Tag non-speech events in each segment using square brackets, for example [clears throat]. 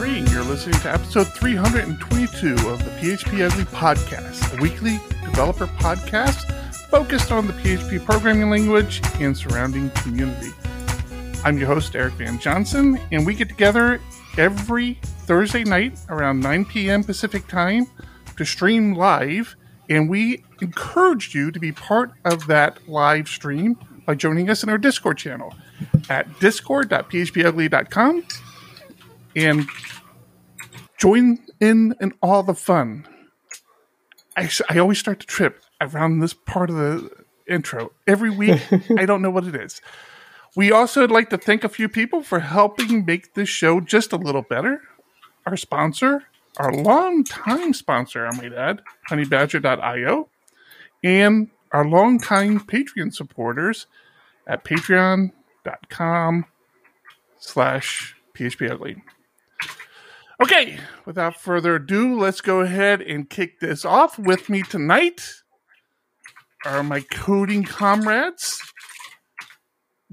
3. You're listening to episode 322 of the PHP Ugly Podcast, a weekly developer podcast focused on the PHP programming language and surrounding community. I'm your host, Eric Van Johnson, and we get together every Thursday night around 9 p.m. Pacific time to stream live, and we encourage you to be part of that live stream by joining us in our Discord channel at discord.phpugly.com and join in in all the fun. I, I always start to trip around this part of the intro every week. [laughs] I don't know what it is. We also would like to thank a few people for helping make this show just a little better. Our sponsor, our long-time sponsor, I might add, honeybadger.io, and our long-time Patreon supporters at patreon.com slash php ugly okay without further ado let's go ahead and kick this off with me tonight are my coding comrades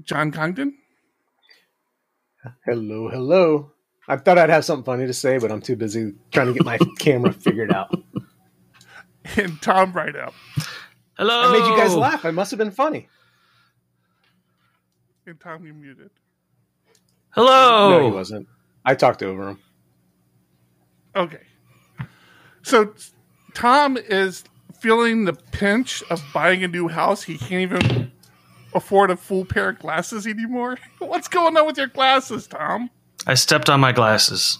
john congdon hello hello i thought i'd have something funny to say but i'm too busy trying to get my [laughs] camera figured out and tom rideout hello i made you guys laugh i must have been funny and Tom, you muted. Hello. No, he wasn't. I talked over him. Okay. So Tom is feeling the pinch of buying a new house. He can't even afford a full pair of glasses anymore. [laughs] What's going on with your glasses, Tom? I stepped on my glasses.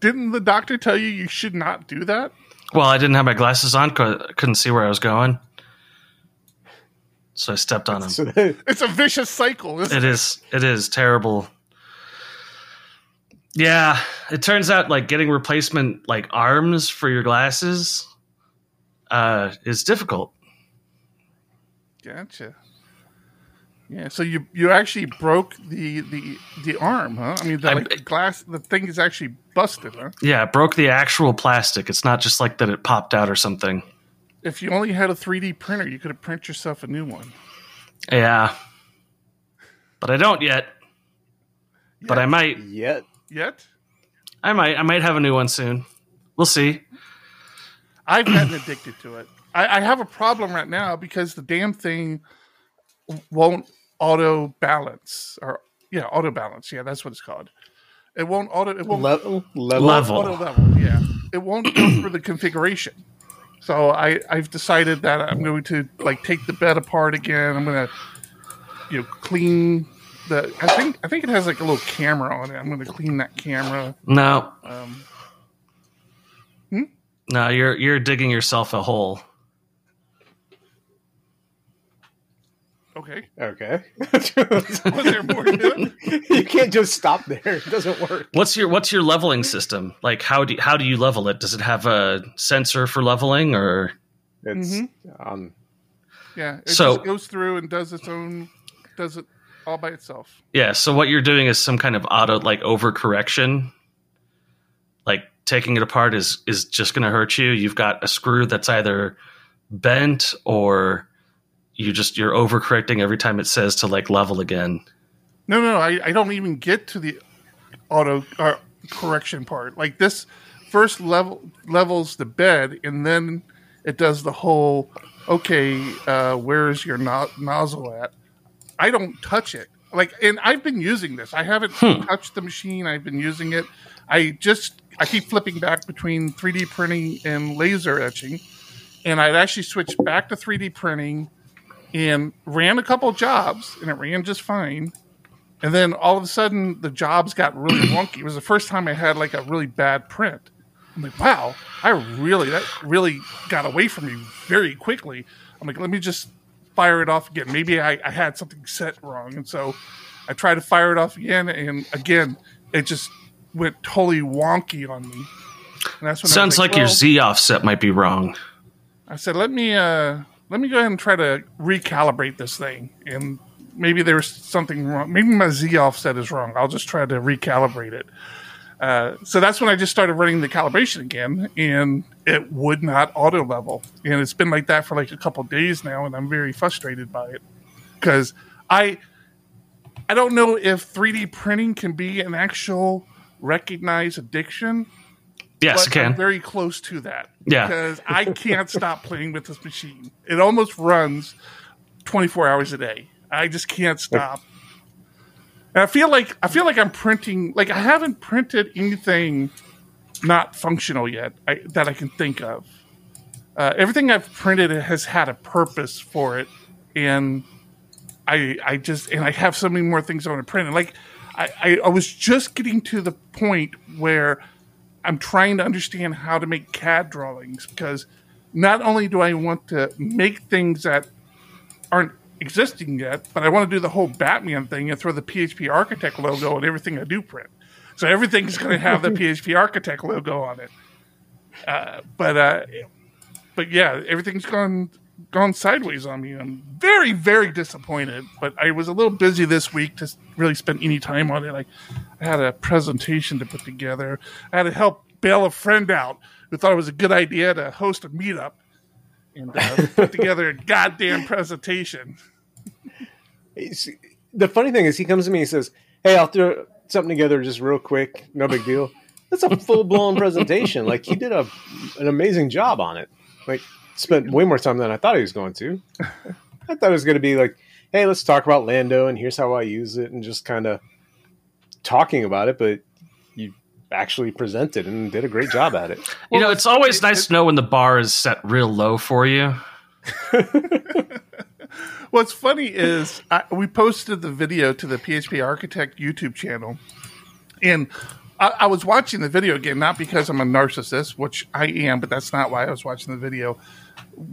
Didn't the doctor tell you you should not do that? Well, I didn't have my glasses on. Couldn't see where I was going so I stepped on [laughs] him. it's a vicious cycle. Isn't it, it is. It is terrible. Yeah, it turns out like getting replacement like arms for your glasses uh, is difficult. Gotcha. Yeah, so you you actually broke the the the arm, huh? I mean, the, like, the glass, the thing is actually busted, huh? Yeah, it broke the actual plastic. It's not just like that; it popped out or something. If you only had a 3D printer, you could have printed yourself a new one. Yeah. But I don't yet. yet. But I might. Yet. Yet? I might. I might have a new one soon. We'll see. I've gotten [coughs] addicted to it. I, I have a problem right now because the damn thing won't auto balance or yeah, auto balance. Yeah, that's what it's called. It won't auto. It won't level level. Auto level. Yeah, it won't go through the configuration. So I, I've decided that I'm going to like take the bed apart again. I'm going to, you know, clean the. I think I think it has like a little camera on it. I'm going to clean that camera. No. Um, hmm? No, you're you're digging yourself a hole. Okay. Okay. [laughs] Was there more? You can't just stop there. It doesn't work. What's your What's your leveling system? Like how do how do you level it? Does it have a sensor for leveling or? It's mm-hmm. um. Yeah. It so just goes through and does its own does it all by itself. Yeah. So what you're doing is some kind of auto like overcorrection. Like taking it apart is is just going to hurt you. You've got a screw that's either bent or you just you're overcorrecting every time it says to like level again. No, no, I, I don't even get to the auto uh, correction part. Like this first level levels the bed, and then it does the whole. Okay, uh, where's your no- nozzle at? I don't touch it. Like, and I've been using this. I haven't hmm. touched the machine. I've been using it. I just I keep flipping back between 3D printing and laser etching, and I've actually switched back to 3D printing and ran a couple jobs and it ran just fine. And then all of a sudden the jobs got really [clears throat] wonky. It was the first time I had like a really bad print. I'm like, wow, I really that really got away from me very quickly. I'm like, let me just fire it off again. Maybe I, I had something set wrong. And so I tried to fire it off again and again it just went totally wonky on me. And that's when sounds like, like well, your Z offset might be wrong. I said, let me uh, let me go ahead and try to recalibrate this thing, and maybe there's something wrong. Maybe my Z offset is wrong. I'll just try to recalibrate it. Uh, so that's when I just started running the calibration again, and it would not auto level. And it's been like that for like a couple days now, and I'm very frustrated by it because I I don't know if 3D printing can be an actual recognized addiction. Yes, it can. I'm very close to that. Yeah, because I can't stop playing with this machine. It almost runs 24 hours a day. I just can't stop. And I feel like I feel like I'm printing like I haven't printed anything not functional yet I, that I can think of. Uh, everything I've printed has had a purpose for it, and I I just and I have so many more things I want to print. And like I, I, I was just getting to the point where I'm trying to understand how to make CAD drawings because not only do I want to make things that aren't existing yet, but I want to do the whole Batman thing and throw the PHP Architect logo and everything I do print. So everything's going to have the [laughs] PHP Architect logo on it. Uh, but uh, but yeah, everything's gone gone sideways on me. I'm very very disappointed. But I was a little busy this week to really spend any time on it. I, I had a presentation to put together. I had to help bail a friend out who thought it was a good idea to host a meetup and uh, put [laughs] together a goddamn presentation. The funny thing is, he comes to me and says, "Hey, I'll throw something together just real quick. No big deal." That's a full blown presentation. Like he did a an amazing job on it. Like spent way more time than I thought he was going to. [laughs] I thought it was going to be like, "Hey, let's talk about Lando and here's how I use it," and just kind of talking about it. But you actually presented and did a great job at it. [laughs] You well, know, it's always nice to know when the bar is set real low for you. [laughs] What's funny is I, we posted the video to the PHP Architect YouTube channel, and I, I, was watching the video again not because I'm a narcissist, which I am, but that's not why I was watching the video.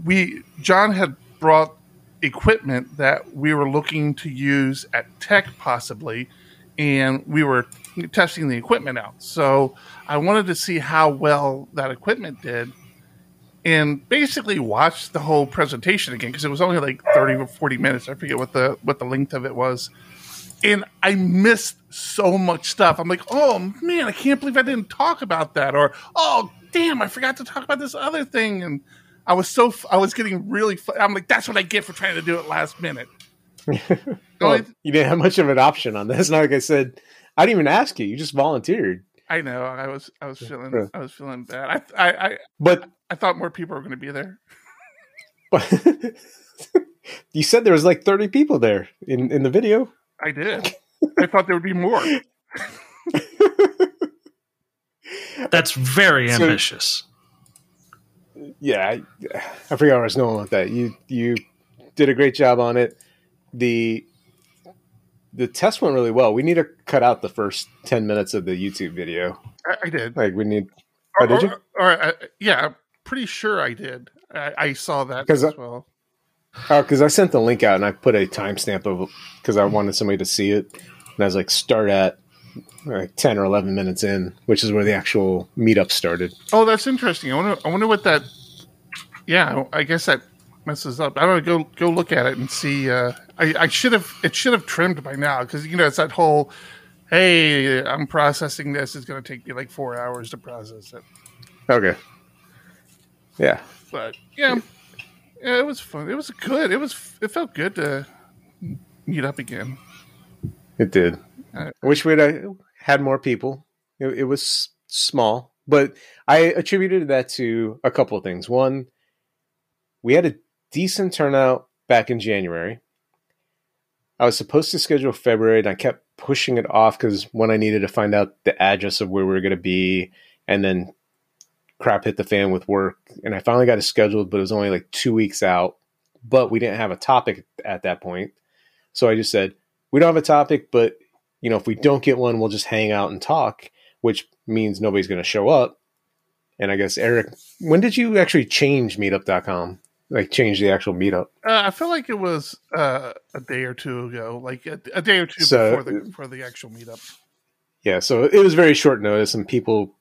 We John had brought equipment that we were looking to use at Tek possibly, and we were testing the equipment out. So I wanted to see how well that equipment did and basically watched the whole presentation again because it was only like 30 or 40 minutes. I forget what the what the length of it was. And i missed so much stuff. I'm like oh man i can't believe i didn't talk about that or oh damn i forgot to talk about this other thing. And i was so i was getting really i'm like that's what i get for trying to do it last minute. [laughs] Well, you didn't have much of an option on this. Not like i said i didn't even ask you. You just volunteered I know. I was. I was feeling. I was feeling bad. I. I. I but I thought more people were going to be there. But [laughs] you said there was like thirty people there in in the video. I did. I thought there would be more. [laughs] That's very so, ambitious. Yeah, I, I forgot where I was going with that. You you did a great job on it. The the test went really well. We need to cut out the first ten minutes of the YouTube video. I, I did. Like we need. Oh, did you? Or, or, uh, yeah, I'm pretty sure I did. I, I saw that as well. Oh, because I sent the link out and I put a timestamp of because I wanted somebody to see it, and I was like, start at like ten or eleven minutes in, which is where the actual meetup started. Oh, that's interesting. I wonder. I wonder what that. Yeah, I guess that messes up. I don't know. Go go look at it and see. Uh, I, I should have. It should have trimmed by now because you know it's that whole. Hey, I'm processing this. It's going to take me like four hours to process it. Okay. Yeah. But yeah, yeah, it was fun. It was good. It was. It felt good to meet up again. It did. Uh, I wish we'd had more people. It, it was small, but I attributed that to a couple of things. One, we had a decent turnout back in January. I was supposed to schedule February and I kept pushing it off because when I needed to find out the address of where we were going to be, and then crap hit the fan with work. And I finally got it scheduled, but it was only like two weeks out. But we didn't have a topic at that point. So I just said, we don't have a topic, but you know, if we don't get one, we'll just hang out and talk, which means nobody's going to show up. And I guess Eric, when did you actually change meetup.com? Like change the actual meetup? Uh, I feel like it was uh, a day or two ago, like a, a day or two so, before the before the actual meetup. yeah, so it was very short notice, and people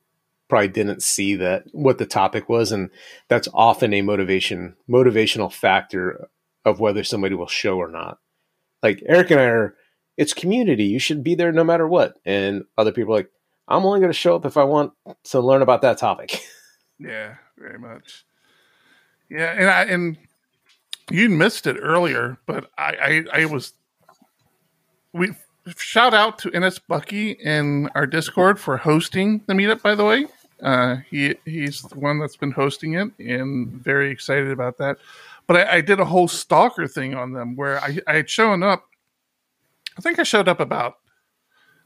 probably didn't see that what the topic was, and that's often a motivation motivational factor of whether somebody will show or not. Like Eric and I are, it's community. You should be there no matter what. And other people are like, I'm only going to show up if I want to learn about that topic. [laughs] Yeah, very much. Yeah, and I and you missed it earlier, but I I, I was we shout out to NS Bucky in our Discord for hosting the meetup. By the way, uh, he he's the one that's been hosting it, and very excited about that. But I, I did a whole stalker thing on them where I I had shown up. I think I showed up about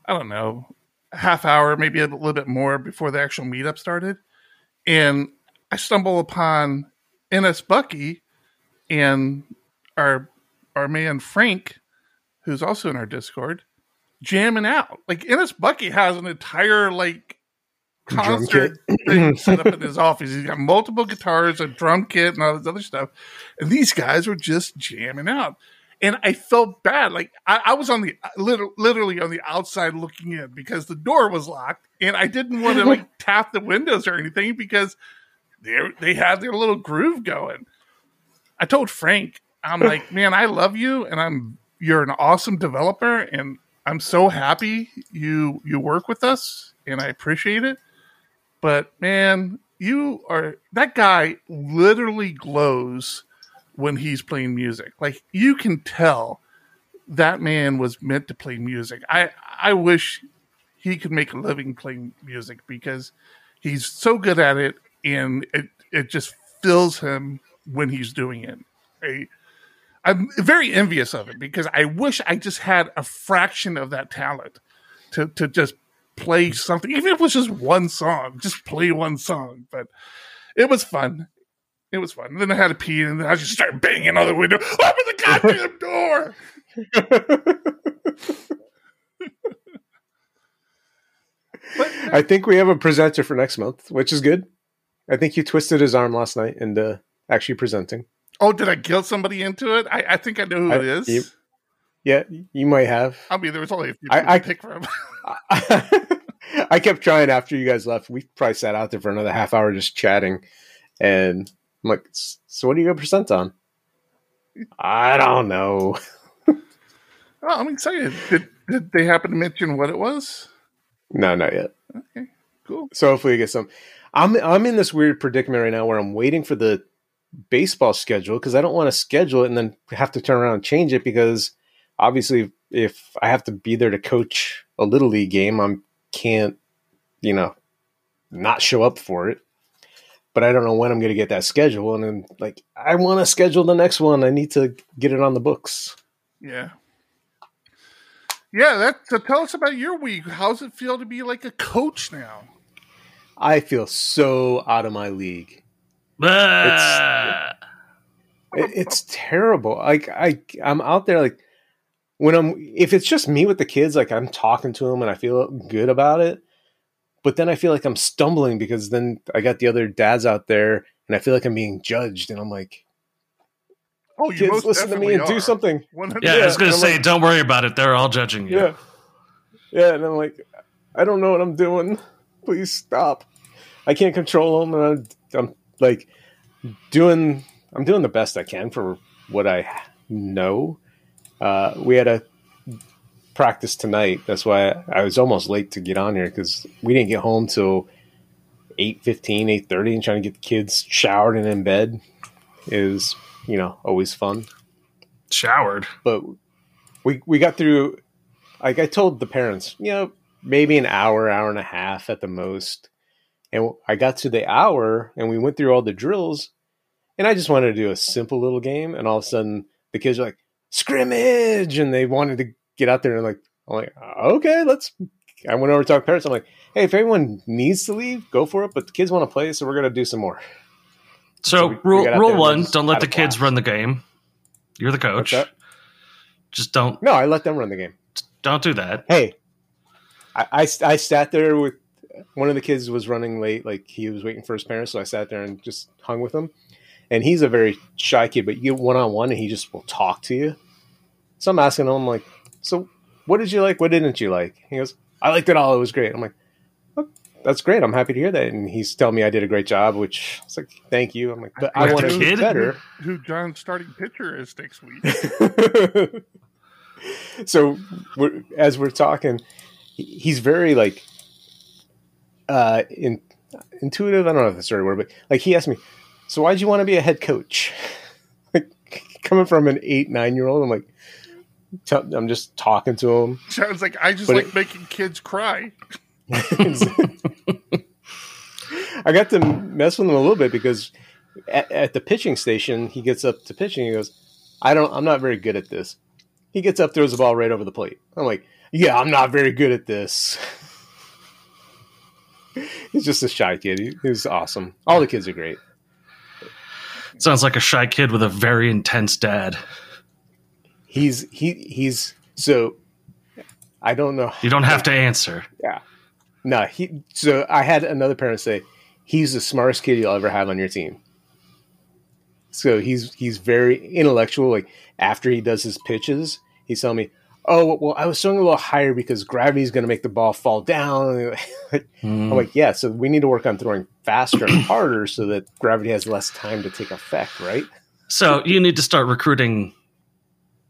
I don't know half hour, maybe a little bit more before the actual meetup started, and I stumble upon NS Bucky and our our man Frank, who's also in our Discord, jamming out. Like NS Bucky has an entire like concert thing [laughs] set up in his office. He's got multiple guitars, a drum kit, and all this other stuff. And these guys were just jamming out. And I felt bad. Like I, I was on the literally on the outside looking in because the door was locked, and I didn't want to like [laughs] tap the windows or anything because they they had their little groove going. I told Frank, I'm like, [laughs] man, I love you, and I'm you're an awesome developer, and I'm so happy you you work with us, and I appreciate it. But man, you are that guy literally glows when he's playing music. Like you can tell that man was meant to play music. I I wish he could make a living playing music because he's so good at it and it it just fills him when he's doing it. I, I'm very envious of it because I wish I just had a fraction of that talent to to just play something, even if it was just one song, just play one song. But it was fun. It was fun. And then I had to pee, and then I just started banging on the window. Open the goddamn [laughs] door! I think we have a presenter for next month, which is good. I think you twisted his arm last night and uh, actually presenting. Oh, did I guilt somebody into it? I, I think I know who I, it is. You, yeah, you might have. I mean, there was only a few I, I pick from. [laughs] I kept trying after you guys left. We probably sat out there for another half hour just chatting, and I'm like, "So what are you gonna present on?" I don't know. [laughs] oh, I'm excited. Did, did they happen to mention what it was? No, not yet. Okay, cool. So hopefully, we get some. I'm I'm in this weird predicament right now where I'm waiting for the baseball schedule because I don't want to schedule it and then have to turn around and change it because obviously if I have to be there to coach a little league game, I can't, you know, not show up for it. But I don't know when I'm going to get that schedule, and then like I want to schedule the next one. I need to get it on the books. Yeah, yeah. That so tell us about your week. How's it feel to be like a coach now? I feel so out of my league. It's, it, it's terrible. Like I, I'm out there like when I'm if it's just me with the kids, like I'm talking to them and I feel good about it. But then I feel like I'm stumbling because then I got the other dads out there and I feel like I'm being judged and I'm like, Oh, you kids, listen to me and are. do something. Yeah, I was gonna say, like, don't worry about it. They're all judging you. Yeah, yeah, and I'm like, I don't know what I'm doing. Please stop. I can't control them, and I'm, I'm like doing. I'm doing the best I can for what I know. Uh, we had a practice tonight. That's why I was almost late to get on here because we didn't get home till 8.15, 8.30 and trying to get the kids showered and in bed is, you know, always fun. Showered. But we, we got through, like I told the parents, you know, maybe an hour, hour and a half at the most. And I got to the hour and we went through all the drills and I just wanted to do a simple little game. And all of a sudden the kids are like, scrimmage. And they wanted to get out there and like, I'm like, okay, let's. I went over to talk to parents. I'm like, hey, if anyone needs to leave, go for it. But the kids want to play, so we're going to do some more. So, so we, rule, we rule one don't let the kids run the game. You're the coach. Just don't. No, I let them run the game. Don't do that. Hey, I, I, I sat there with one of the kids was running late, like he was waiting for his parents, so I sat there and just hung with him. And he's a very shy kid, but you get one on one, and he just will talk to you. So I'm asking him, like, so what did you like? What didn't you like? He goes, I liked it all. It was great. I'm like, oh, that's great. I'm happy to hear that. And he's telling me I did a great job, which I was like, thank you. I'm like, but I want to kid? do better. Who John's starting pitcher is next week? [laughs] so we're, as we're talking, he's very like uh in, intuitive. I don't know if that's the right word, but like he asked me, "So why'd you want to be a head coach?" [laughs] like coming from an eight nine year old, I'm like, tell, I'm just talking to him. Sounds like I just But like it- making kids cry. [laughs] I got to mess with him a little bit because at, at the pitching station, he gets up to pitching. He goes, "I don't. I'm not very good at this." He gets up, throws the ball right over the plate. I'm like, "Yeah, I'm not very good at this." He's just a shy kid. He, he's awesome. All the kids are great. Sounds like a shy kid with a very intense dad. He's he he's so. I don't know. You don't have to answer. Yeah. No, he. So I had another parent say, "He's the smartest kid you'll ever have on your team." So he's he's very intellectual. Like after he does his pitches, he's telling me, "Oh, well, I was throwing a little higher because gravity's going to make the ball fall down." [laughs] I'm like, "Yeah, so we need to work on throwing faster and harder so that gravity has less time to take effect, right?" So you need to start recruiting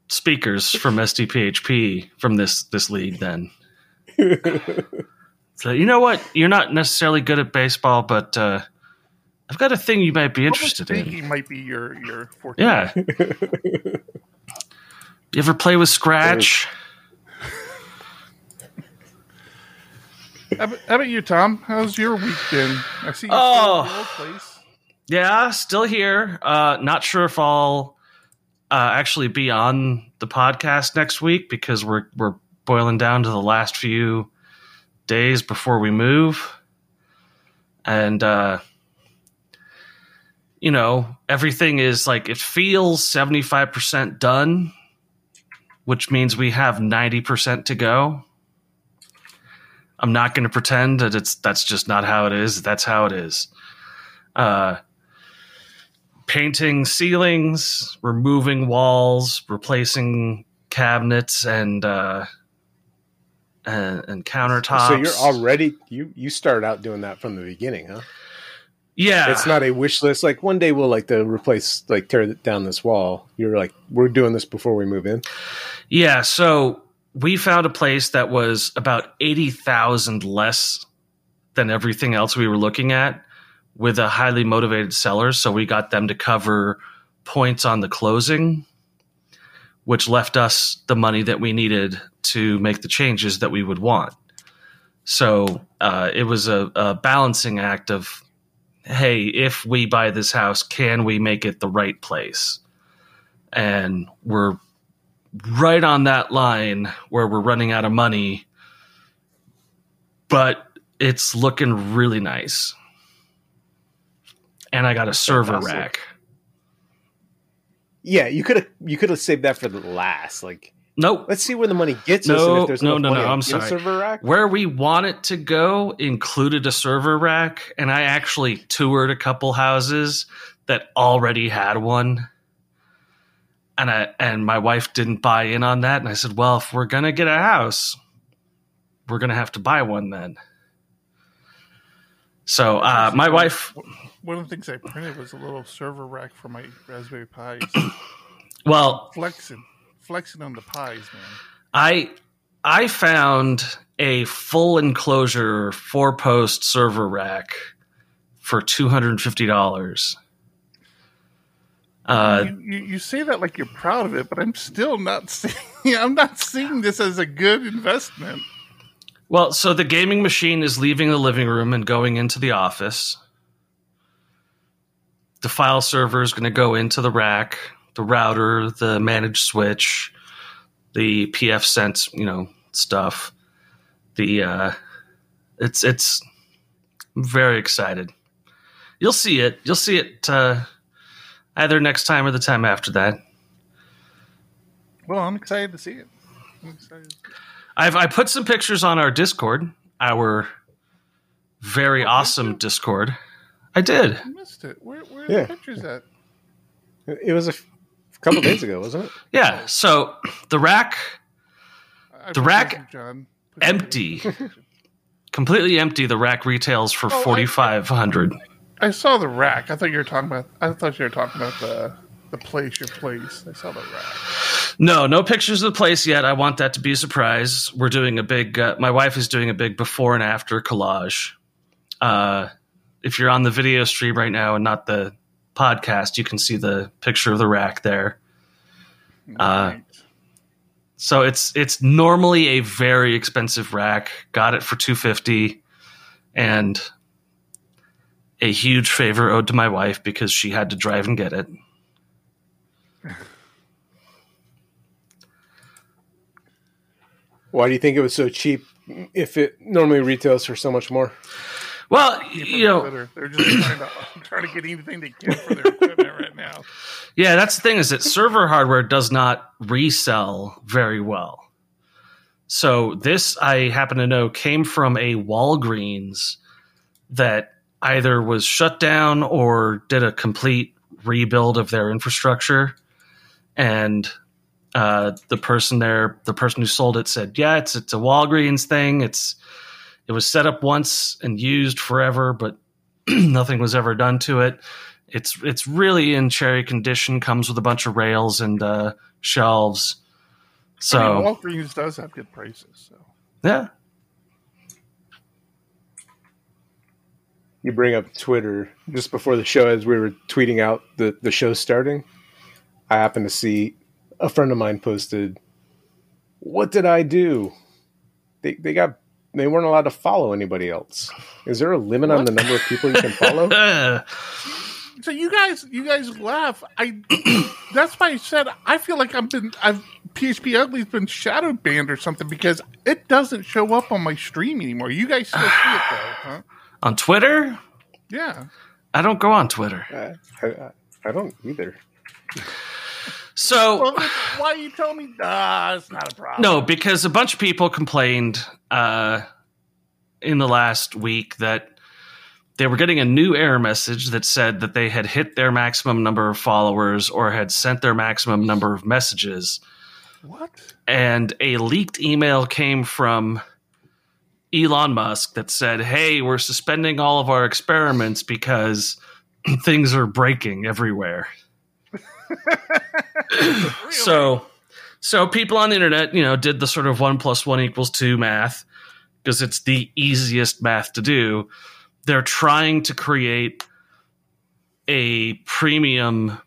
speakers from SDPHP from this this league then. [laughs] so you know what? You're not necessarily good at baseball, but uh, I've got a thing you might be interested in. Speaking might be your your forte. Yeah. [laughs] you ever play with Scratch? How about, how about you, Tom? How's your week been? I see you Oh. still at the old place. Yeah, still here. Uh, not sure if I'll uh, actually be on the podcast next week because we're we're boiling down to the last few days before we move, and uh, you know everything is like it feels seventy five percent done, which means we have ninety percent to go. I'm not going to pretend that it's that's just not how it is. That's how it is. Uh, painting ceilings, removing walls, replacing cabinets and uh, and, and countertops. So you're already you you started out doing that from the beginning, huh? Yeah. It's not a wish list. Like one day we'll like to replace, like tear down this wall. You're like, we're doing this before we move in. Yeah, so we found a place that was about 80,000 less than everything else we were looking at with a highly motivated seller, so we got them to cover points on the closing which left us the money that we needed to make the changes that we would want. So uh, it was a, a balancing act of, hey, if we buy this house, can we make it the right place? And we're right on that line where we're running out of money, but it's looking really nice. And I got a server Fantastic. rack. Yeah, you could have you could have saved that for the last. Like, Nope. let's see where the money gets us. No, And if there's no, no, money, no, I'll I'm sorry. Server rack. Where we want it to go included a server rack, and I actually toured a couple houses that already had one. And I and my wife didn't buy in on that, and I said, "Well, if we're gonna get a house, we're gonna have to buy one then." So uh, my wife, One of the things I printed was a little server rack for my Raspberry Pi. [coughs] well, flexing, flexing on the pies, man. I I found a full enclosure four post server rack for two hundred and fifty dollars. Uh, you, you, you say that like you're proud of it, but I'm still not [laughs] seeing. I'm not seeing this as a good investment. well, so the gaming machine is leaving the living room and going into the office. The file server is going to go into the rack, the router, the managed switch, the pfSense, you know, stuff. The uh, it's it's I'm very excited. You'll see it. You'll see it uh, either next time or the time after that. Well, I'm excited to see it. I'm excited. to see it. I've I put some pictures on our Discord, our very awesome Discord. I did. I missed it. Where, where are Yeah. the pictures at? It was a f- couple days ago, wasn't it? [clears throat] Yeah. So the rack, I The rack- John. empty, [laughs] completely empty. The rack retails for Oh, I- forty five hundred. I saw the rack. I thought you were talking about. I thought you were talking about the the place, your place. I saw the rack. No, no pictures of the place yet. I want that to be a surprise. We're doing a big. Uh, my wife is doing a big before and after collage. Uh, if you're on the video stream right now and not the podcast, you can see the picture of the rack there. Uh, So it's it's normally a very expensive rack. Got it for two fifty, and a huge favor owed to my wife because she had to drive and get it. Why do you think it was so cheap if it normally retails for so much more? Well, you know, they're just trying to [clears throat] trying to get anything they can for their equipment right now. yeah, that's the thing is that server hardware does not resell very well. So this I happen to know came from a Walgreens that either was shut down or did a complete rebuild of their infrastructure and uh, the person there, the person who sold it, said, "Yeah, it's it's a Walgreens thing. It's it was set up once and used forever, but [clears throat] nothing was ever done to it. It's it's really in cherry condition. Comes with a bunch of rails and uh, shelves. So I mean, Walgreens does have good prices. So yeah, You bring up Twitter just before the show as we were tweeting out the, the show starting. I happened to see a friend of mine posted, What did I do? They, they got they weren't allowed to follow anybody else. Is there a limit on the number of people you can follow? Uh, [laughs] So you guys, you guys laugh. I. [clears throat] that's why I said I feel like I've been, I've PHP Ugly's been shadow banned or something because it doesn't show up on my stream anymore. You guys still see it though, [sighs] huh? on Twitter, Yeah. I don't go on Twitter. I, I, I don't either. [laughs] So Well, why you tell me? Ah, it's not a problem. No, because a bunch of people complained uh, in the last week that they were getting a new error message that said that they had hit their maximum number of followers or had sent their maximum number of messages. What? And a leaked email came from Elon Musk that said, Hey, we're suspending all of our experiments because [clears throat] things are breaking everywhere. [laughs] [laughs] So, so people on the internet, you know, did the sort of one plus one equals two math because it's the easiest math to do. They're trying to create a premium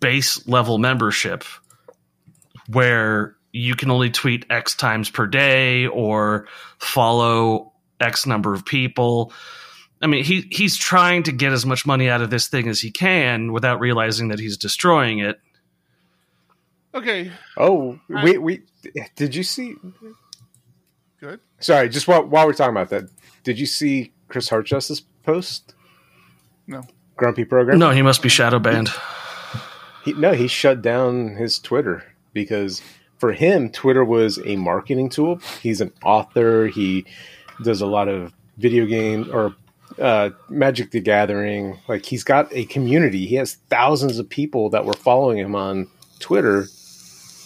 base level membership where you can only tweet X times per day or follow X number of people. I mean, he he's trying to get as much money out of this thing as he can without realizing that he's destroying it. Okay. Oh, we, we did you see? Good. Sorry, just while, while we're talking about that, did you see Chris Hartjes's post? No. Grumpy program? No, he must be shadow banned. He, no, he shut down his Twitter because for him, Twitter was a marketing tool. He's an author. He does a lot of video game or uh, Magic the Gathering. Like he's got a community. He has thousands of people that were following him on Twitter,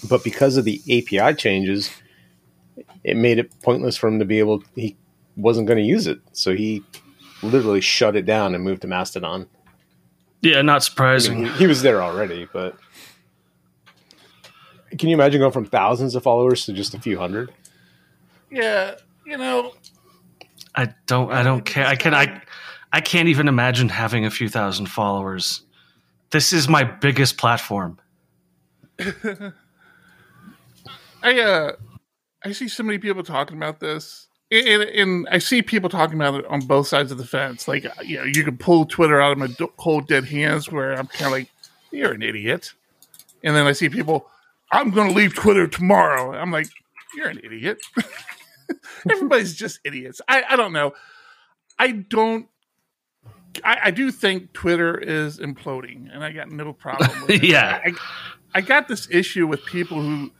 but because of the API changes, it made it pointless for him to be able. He wasn't going to use it, so he literally shut it down and moved to Mastodon. Yeah, not I surprising. mean, he, he was there already, but can you imagine going from thousands of followers to just a few hundred? Yeah. You know, I don't. I don't care. I can. I. I can't even imagine having a few thousand followers. This is my biggest platform. [laughs] I uh, I see so many people talking about this, and, and I see people talking about it on both sides of the fence. Like, you know, you can pull Twitter out of my cold dead hands, where I'm kind of like, "You're an idiot," and then I see people, "I'm going to leave Twitter tomorrow." I'm like, "You're an idiot." [laughs] Everybody's just idiots. I, I don't know. I don't. I, I do think Twitter is imploding, and I got no problem with it. [laughs] Yeah. I, I got this issue with people who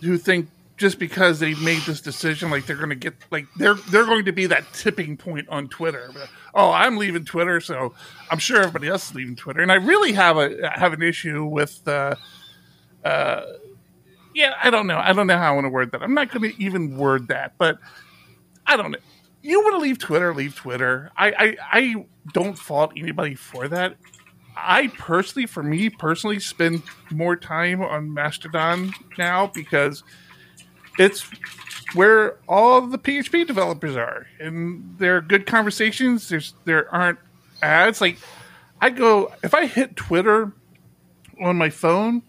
who think just because they made this decision, like they're going to get like they're they're going to be that tipping point on Twitter. Oh, I'm leaving Twitter, so I'm sure everybody else is leaving Twitter. And I really have a have an issue with uh, uh, yeah, I don't know. I don't know how I want to word that. I'm not going to even word that, but I don't know. You want to leave Twitter, leave Twitter. I, I, I don't fault anybody for that. I personally, for me personally, spend more time on Mastodon now because it's where all the PHP developers are, and there are good conversations. There's there aren't ads. Like I go if I hit Twitter on my phone,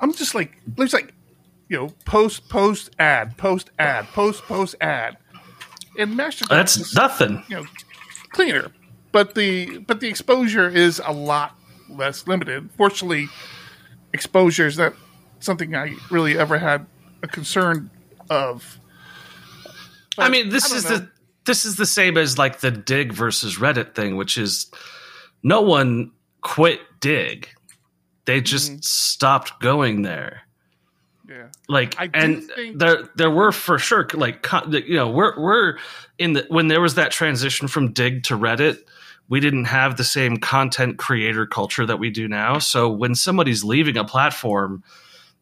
I'm just like there's like you know post post ad post ad post post ad, and Mastodon That's is, nothing. you know cleaner, but the but the exposure is a lot less limited. Fortunately, exposure is not something I really ever had a concern of. I mean, this don't is know. the this is the same as like the Digg versus Reddit thing, which is no one quit Digg; they just Mhm. stopped going there. yeah. Like, I and think- there there were for sure like you know we're we're in the when there was that transition from Digg to Reddit. We didn't have the same content creator culture that we do now. So when somebody's leaving a platform,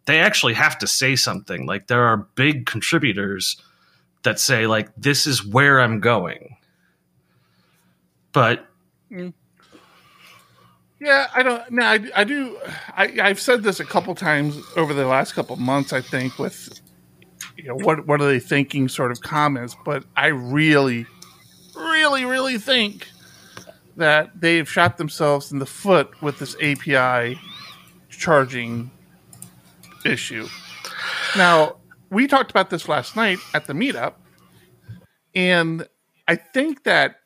they actually have to say something. Like there are big contributors that say like this is where I'm going. But mm. Yeah, I don't. No, I, I do. I, I've said this a couple times over the last couple months. I think with you know what what are they thinking sort of comments, but I really, really, really think that they've shot themselves in the foot with this API charging issue. Now we talked about this last night at the meetup, and I think that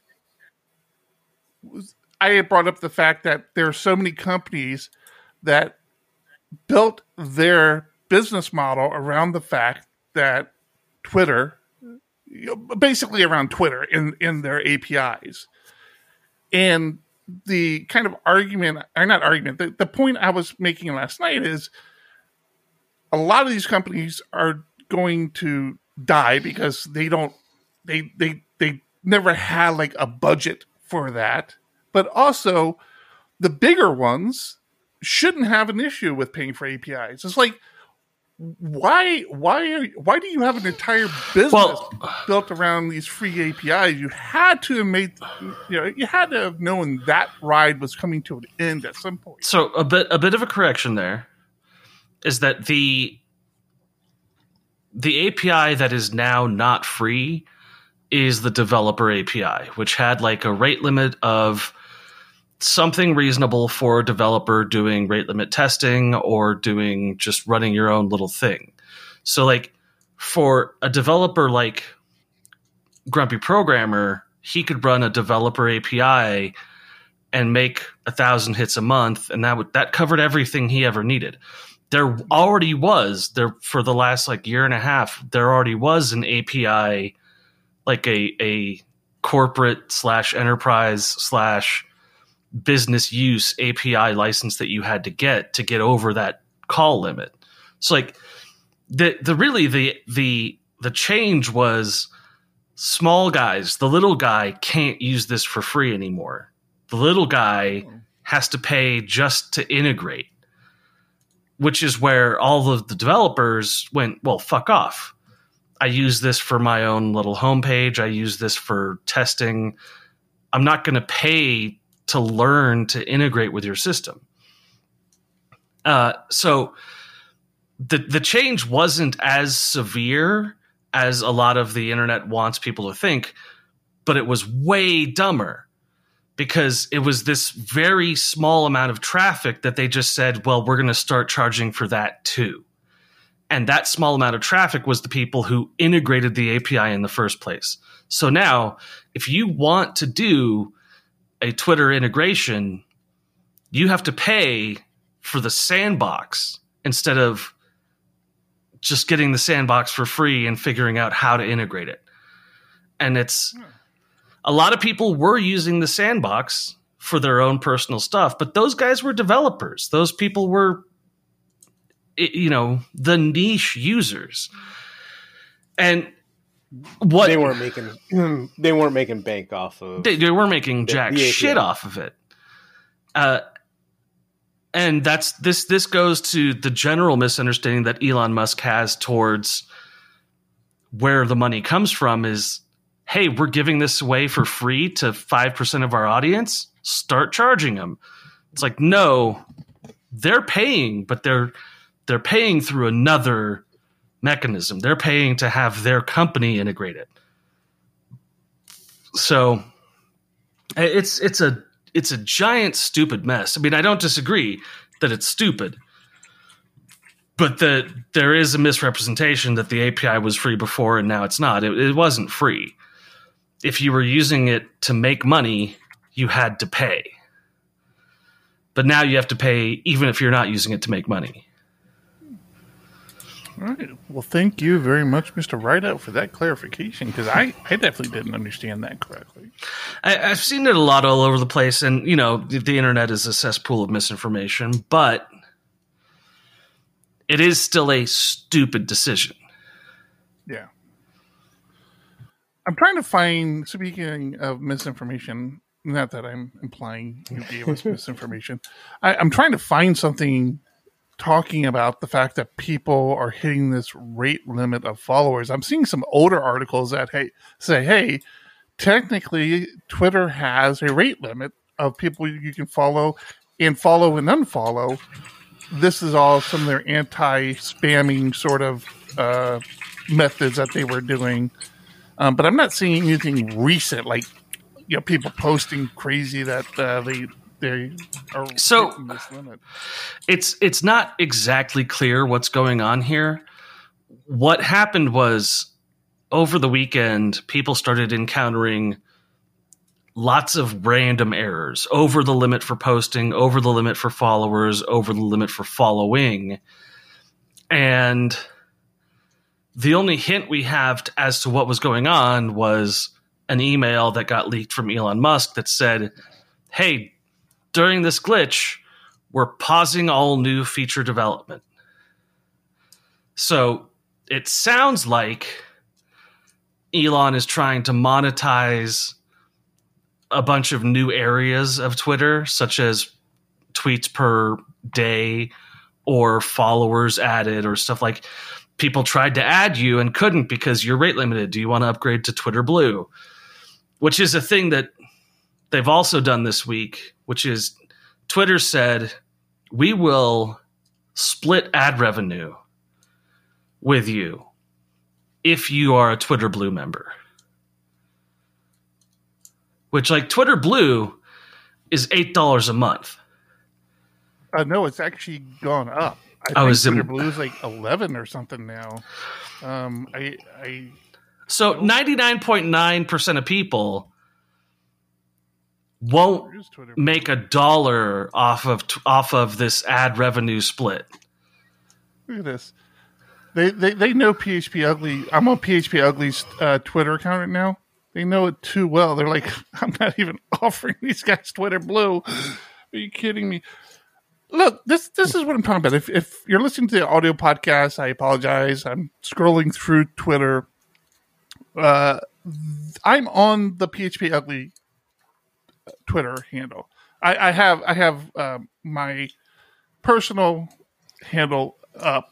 I had brought up the fact that there are so many companies that built their business model around the fact that Twitter, basically around Twitter in, in their APIs. And the kind of argument, or not argument, the, the point I was making last night is a lot of these companies are going to die because they don't, they, they, they never had like a budget for that but also the bigger ones shouldn't have an issue with paying for APIs. It's like why why are, why do you have an entire business Well- built around these free APIs? You had to have made you know you had to have known that ride was coming to an end at some point. so a bit a bit of a correction there is that the the API that is now not free is the developer API, which had like a rate limit of something reasonable for a developer doing rate limit testing or doing just running your own little thing. So like for a developer like Grumpy Programmer, he could run a developer API and make a thousand hits a month, and that would that covered everything he ever needed. There already was there for the last like year and a half. There already was an API, like a a corporate slash enterprise slash business use API license that you had to get to get over that call limit. So like the the really the the the change was small guys, the little guy can't use this for free anymore. The little guy has to pay just to integrate. Which is where all of the developers went, well, fuck off. I use this for my own little homepage. I use this for testing. I'm not going to pay to learn to integrate with your system. Uh, so the the change wasn't as severe as a lot of the internet wants people to think, but it was way dumber because it was this very small amount of traffic that they just said, well, we're going to start charging for that too. And that small amount of traffic was the people who integrated the API in the first place. So now, if you want to do a Twitter integration, you have to pay for the sandbox instead of just getting the sandbox for free and figuring out how to integrate it. And it's a lot of people were using the sandbox for their own personal stuff, but those guys were developers. Those people were you know, the niche users. And what they weren't making [clears throat] they weren't making bank off of they, they were making The- jack the shit off of it. Uh, and that's this this goes to the general misunderstanding that Elon Musk has towards where the money comes from is hey, we're giving this away for free to 5% of our audience, start charging them. It's like no, they're paying, but they're they're paying through another mechanism. They're paying to have their company integrated. So it's it's a it's a giant stupid mess. I mean, I don't disagree that it's stupid, but that there is a misrepresentation that the API was free before and now it's not. It, it wasn't free. If you were using it to make money, you had to pay. But now you have to pay even if you're not using it to make money. All right. Well, thank you very much, Mr. Rideout, for that clarification because I, I definitely didn't understand that correctly. I, have seen it a lot all over the place, and you know, the, the internet is a cesspool of misinformation, but it is still a stupid decision. Yeah. I'm trying to find, speaking of misinformation, not that I'm implying you gave us misinformation, I, I'm trying to find something talking about the fact that people are hitting this rate limit of followers. I'm seeing some older articles that hey say, hey, technically Twitter has a rate limit of people you can follow and follow and unfollow. This is all some of their anti-spamming sort of uh, methods that they were doing. Um, but I'm not seeing anything recent, like you know, people posting crazy that uh, they they are so it's it's not exactly clear what's going on here. What happened was over the weekend, people started encountering lots of random errors over the limit for posting, over the limit for followers, over the limit for following. And the only hint we have as to what was going on was an email that got leaked from Elon Musk that said, Hey, during this glitch, we're pausing all new feature development. So it sounds like Elon is trying to monetize a bunch of new areas of Twitter, such as tweets per day or followers added or stuff like people tried to add you and couldn't because you're rate limited. Do you want to upgrade to Twitter Blue? Which is a thing that they've also done this week, which is Twitter said, we will split ad revenue with you if you are a Twitter Blue member. Which, like, Twitter Blue is $8 a month. Uh, no, it's actually gone up. I, I was Twitter in, Blue is like 11 or something now. Um, I, I so 99.9% of people won't make a dollar off of off of this ad revenue split. Look at this. They they, they know PHP Ugly. I'm on PHP Ugly's uh, Twitter account right now. They know it too well. They're like, [laughs] I'm not even [laughs] offering these guys Twitter Blue. Are you kidding me? Look, this this is what I'm talking about. If if you're listening to the audio podcast, I apologize. I'm scrolling through Twitter. Uh, I'm on the PHP Ugly Twitter handle. I, I have I have uh, my personal handle up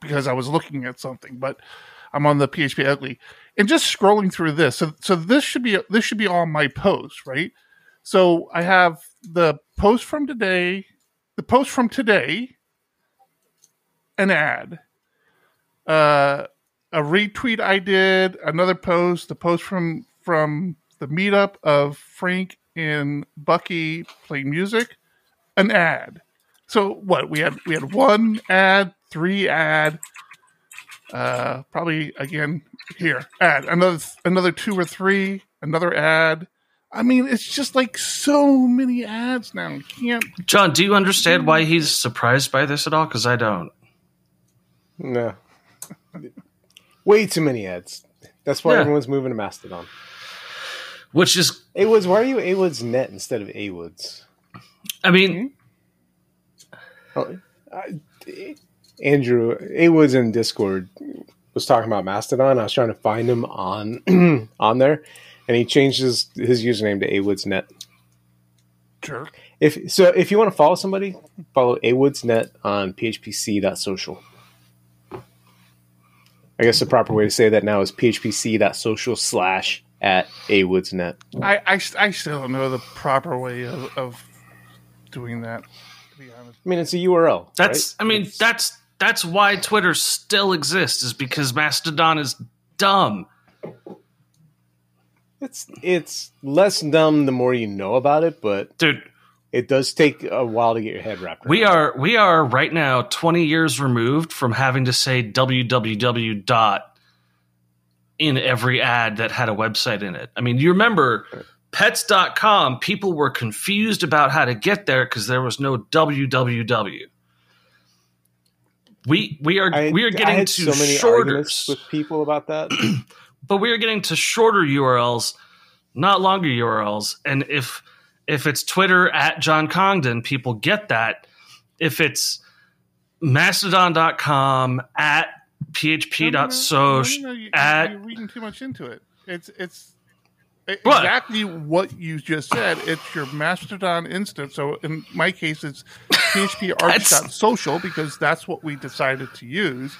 because I was looking at something, but I'm on the PHP Ugly and just scrolling through this. So so this should be this should be all my posts, right? So I have the post from today, the post from today, an ad, uh, a retweet I did, another post, the post from from the meetup of Frank in Bucky playing music, an ad. So what we had we had one ad, three ad, uh, probably again here ad another another two or three, another ad. I mean, it's just like so many ads now. You can't. John, do you understand why he's surprised by this at all? Because I don't. No. Way too many ads. That's why yeah. everyone's moving to Mastodon which is A Woods. Why are you A Woods Net instead of A Woods? I mean, hmm? oh, I, Andrew A Woods in Discord was talking about Mastodon. I was trying to find him on [clears throat] on there, and he changed his his username to A Woods Net. Jerk. If so, if you want to follow somebody, follow awoodsnet on phpc.social. I guess the proper way to say that now is phpc.social slash at awoodsnet. I, I, I still don't know the proper way of, of doing that. To be honest, I mean, it's a URL. That's right? I mean It's- that's that's why Twitter still exists is because Mastodon is dumb. it's it's less dumb the more you know about it, but Dude, it does take a while to get your head wrapped. around. we are we are right now 20 years removed from having to say www dot in every ad that had a website in it. I mean, you remember pets.com, people were confused about how to get there because there was no www. We we are I, we are getting to so many shorter with people about that. [clears throat] but we are getting to shorter URLs, not longer URLs. And if if it's Twitter at John Congdon, people get that. If it's mastodon.com at php.soc No, no, no, at you're reading too much into it. It's it's What? exactly what you just said. It's your Mastodon instance. So in my case, it's phparch.social [laughs] because that's what we decided to use.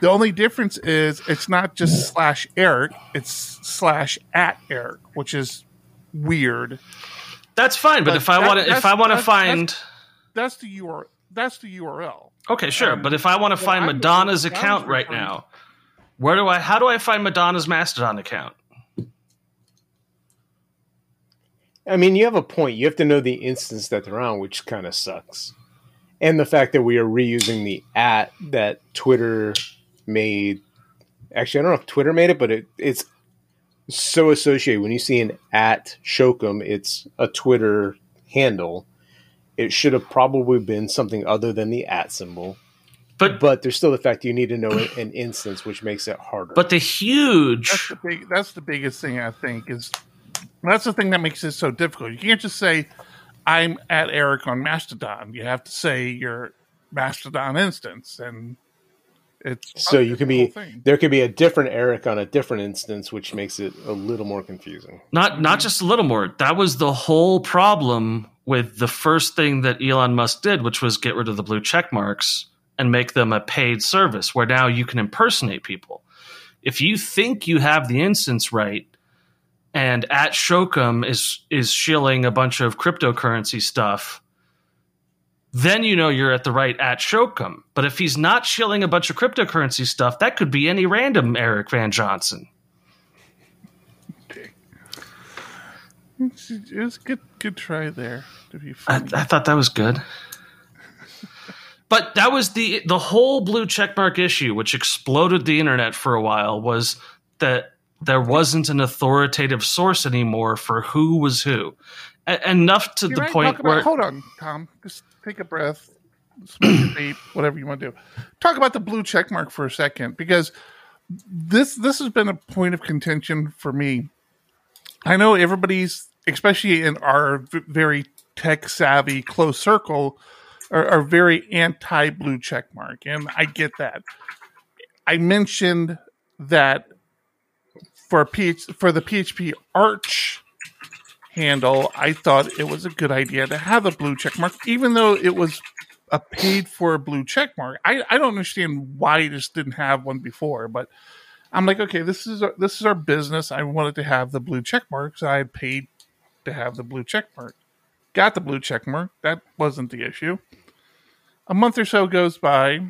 The only difference is it's not just slash Eric; it's slash at Eric, which is weird. that's fine. But, But if I want to if I want to that's- find That's the URL. That's the URL. okay, sure. um, but if I want to find Madonna's account right referring- now, where do I how do I find Madonna's Mastodon account? I mean, you have a point. You have to know the instance that they're on, which kind of sucks. And the fact that we are reusing the at that Twitter made. Actually, I don't know if Twitter made it, but it, it's so associated. When you see an at Shokum, it's a Twitter handle. It should have probably been something other than the at symbol. But But there's still the fact you need to know an instance, which makes it harder. but the huge That's the big. That's the biggest thing I think is. That's the thing that makes it so difficult. You can't just say, "I'm at Eric on Mastodon." You have to say your Mastodon instance, and it's so you it's could the whole be thing. there could be a different Eric on a different instance, which makes it a little more confusing. Not not just a little more. That was the whole problem with the first thing that Elon Musk did, which was get rid of the blue check marks and make them a paid service where now you can impersonate people. If you think you have the instance right and at Shokum is is shilling a bunch of cryptocurrency stuff, then you know you're at the right at Shokum. But if he's not shilling a bunch of cryptocurrency stuff, that could be any random Eric Van Johnson. It was a good. Good try there. I. I thought that was good. But that was the the whole blue checkmark issue, which exploded the internet for a while, was that there wasn't an authoritative source anymore for who was who. A- enough to Can the point about- where hold on, Tom. Just take a breath, smoke your vape, whatever you want to do. Talk about the blue check mark for a second, because this this has been a point of contention for me. I know everybody's, especially in our very tech savvy close circle, are, are very anti blue check mark, and I get that. I mentioned that for PH, for the PHP Arch handle, I thought it was a good idea to have a blue check mark, even though it was a paid for blue check mark. I, I don't understand why just didn't have one before, but I'm like, okay, this is our, this is our business. I wanted to have the blue check mark, so I paid to have the blue check mark. Got the blue check mark. That wasn't the issue. A month or so goes by,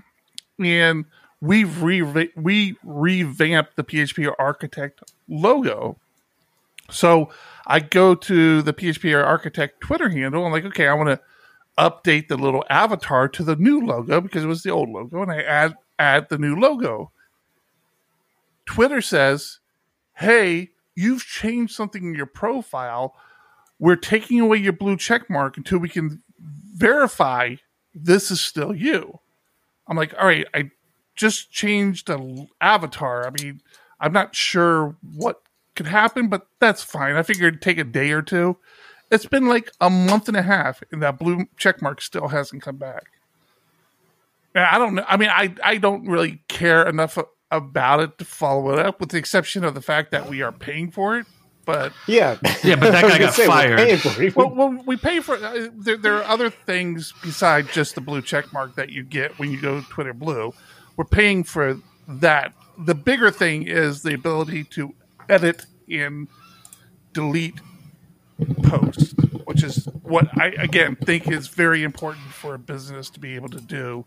and we've re- we revamped the PHP Architect logo. So I go to the PHP Architect Twitter handle. I'm like, okay, I want to update the little avatar to the new logo because it was the old logo, and I add add the new logo. Twitter says, "Hey, you've changed something in your profile. We're taking away your blue check mark until we can verify this is still you." I'm like, "All right, I just changed the avatar. I mean, I'm not sure what could happen, but that's fine. I figured it'd take a day or two. It's been like a month and a half, and that blue check mark still hasn't come back. And I don't know. I mean, I I don't really care enough about it to follow it up, with the exception of the fact that we are paying for it. But yeah, [laughs] yeah, but that [laughs] guy got say, fired. well, well, we pay for. Uh, there, there are other things besides just the blue check mark that you get when you go to Twitter Blue. We're paying for that. The bigger thing is the ability to edit and delete posts, which is what I again think is very important for a business to be able to do.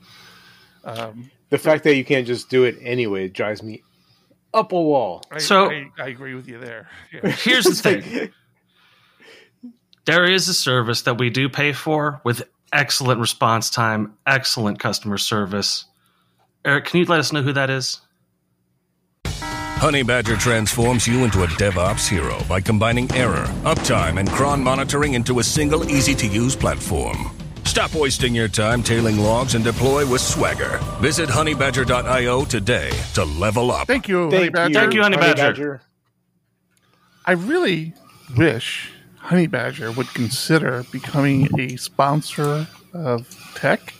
Um, the fact that you can't just do it anyway drives me up a wall. I, So- I, I agree with you there. Yeah. [laughs] Here's the thing. [laughs] There is a service that we do pay for with excellent response time, excellent customer service. Eric, can you let us know who that is? Honey Badger transforms you into a DevOps hero by combining error, uptime, and cron monitoring into a single easy to use platform. Stop wasting your time tailing logs and deploy with Swagger. Visit honeybadger.io today to level up. Thank you, Honey Thank you, Badger. Thank you, Honeybadger. I really wish Honeybadger would consider becoming a sponsor of Tek,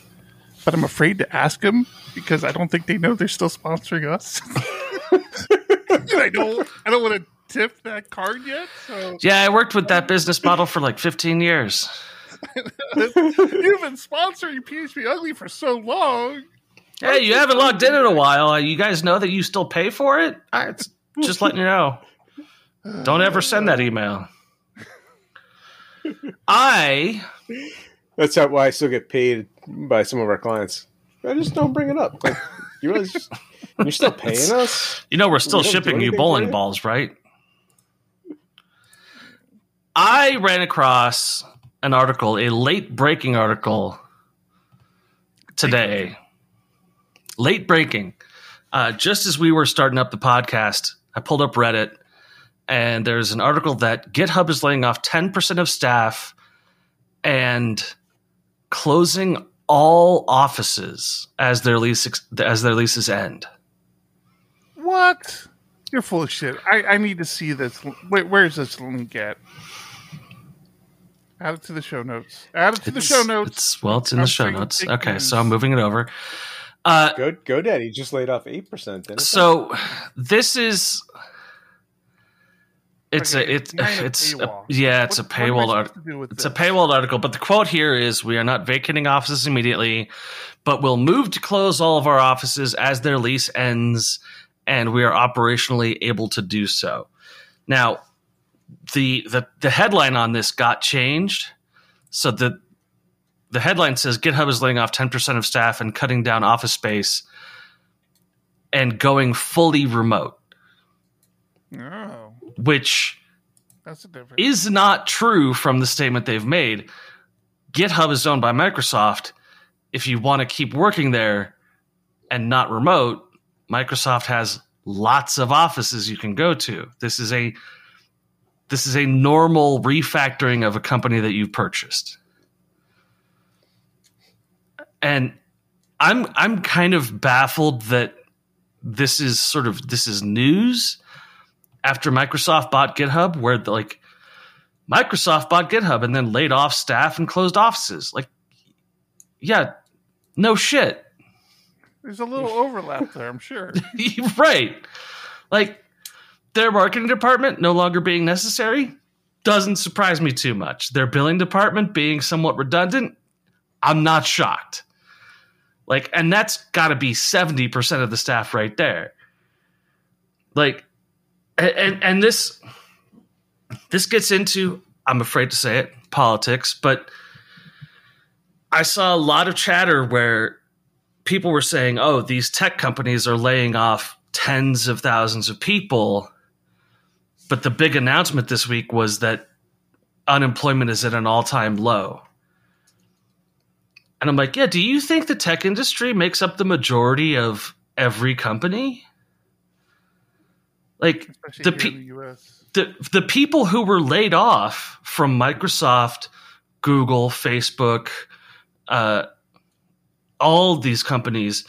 but I'm afraid to ask them because I don't think they know they're still sponsoring us. [laughs] I don't. I don't want to tip that card yet. So Yeah, I worked with that business model for like 15 years. [laughs] you've been sponsoring PHP Ugly for so long. Hey, you haven't logged in in a while. Uh, You guys know that you still pay for it? I, it's just letting you know. Don't ever send that email. I That's how, why I still get paid by some of our clients. I just don't bring it up. Like, you realize you're still [laughs] paying us? You know we're still We shipping you bowling balls, right? I ran across an article, a late breaking article today. Late breaking. Uh, just as we were starting up the podcast, I pulled up Reddit and there's an article that GitHub is laying off 10% of staff and closing all offices as their lease as their leases end. What? You're full of shit. I, I need to see this. Wait, where's this link at? Add it to the show notes. Add it to the show notes. It's, well, it's in I'm the show notes. big Okay, news. so I'm moving it over. Uh, Go, GoDaddy just laid off 8%. Didn't it? so this is it's Okay, a it's behind it's a, yeah it's What- a what am I paywall art, supposed to do with it's a this? paywall article but the quote here is we are not vacating offices immediately but we'll move to close all of our offices as their lease ends and we are operationally able to do so now the the, the headline on this got changed so the the headline says github is laying off 10% of staff and cutting down office space and going fully remote Oh, which that's a different. is not true from the statement they've made. GitHub is owned by Microsoft. If you want to keep working there and not remote, Microsoft has lots of offices you can go to. This is a this is a normal refactoring of a company that you've purchased. And I'm I'm kind of baffled that this is sort of this is news after Microsoft bought GitHub, where the, like Microsoft bought GitHub and then laid off staff and closed offices. Like, yeah, no shit. There's a little [laughs] overlap there, I'm sure. [laughs] right. Like, their marketing department no longer being necessary doesn't surprise me too much. Their billing department being somewhat redundant, I'm not shocked. Like, and that's got to be 70% of the staff right there. Like, and, and this this gets into I'm afraid to say it politics, but I saw a lot of chatter where people were saying, "Oh, these tech companies are laying off tens of thousands of people." But the big announcement this week was that unemployment is at an all-time low. And I'm like, "Yeah, do you think the tech industry makes up the majority of every company?" Like the pe- the U.S. the the people who were laid off from Microsoft, Google, Facebook, uh, all these companies,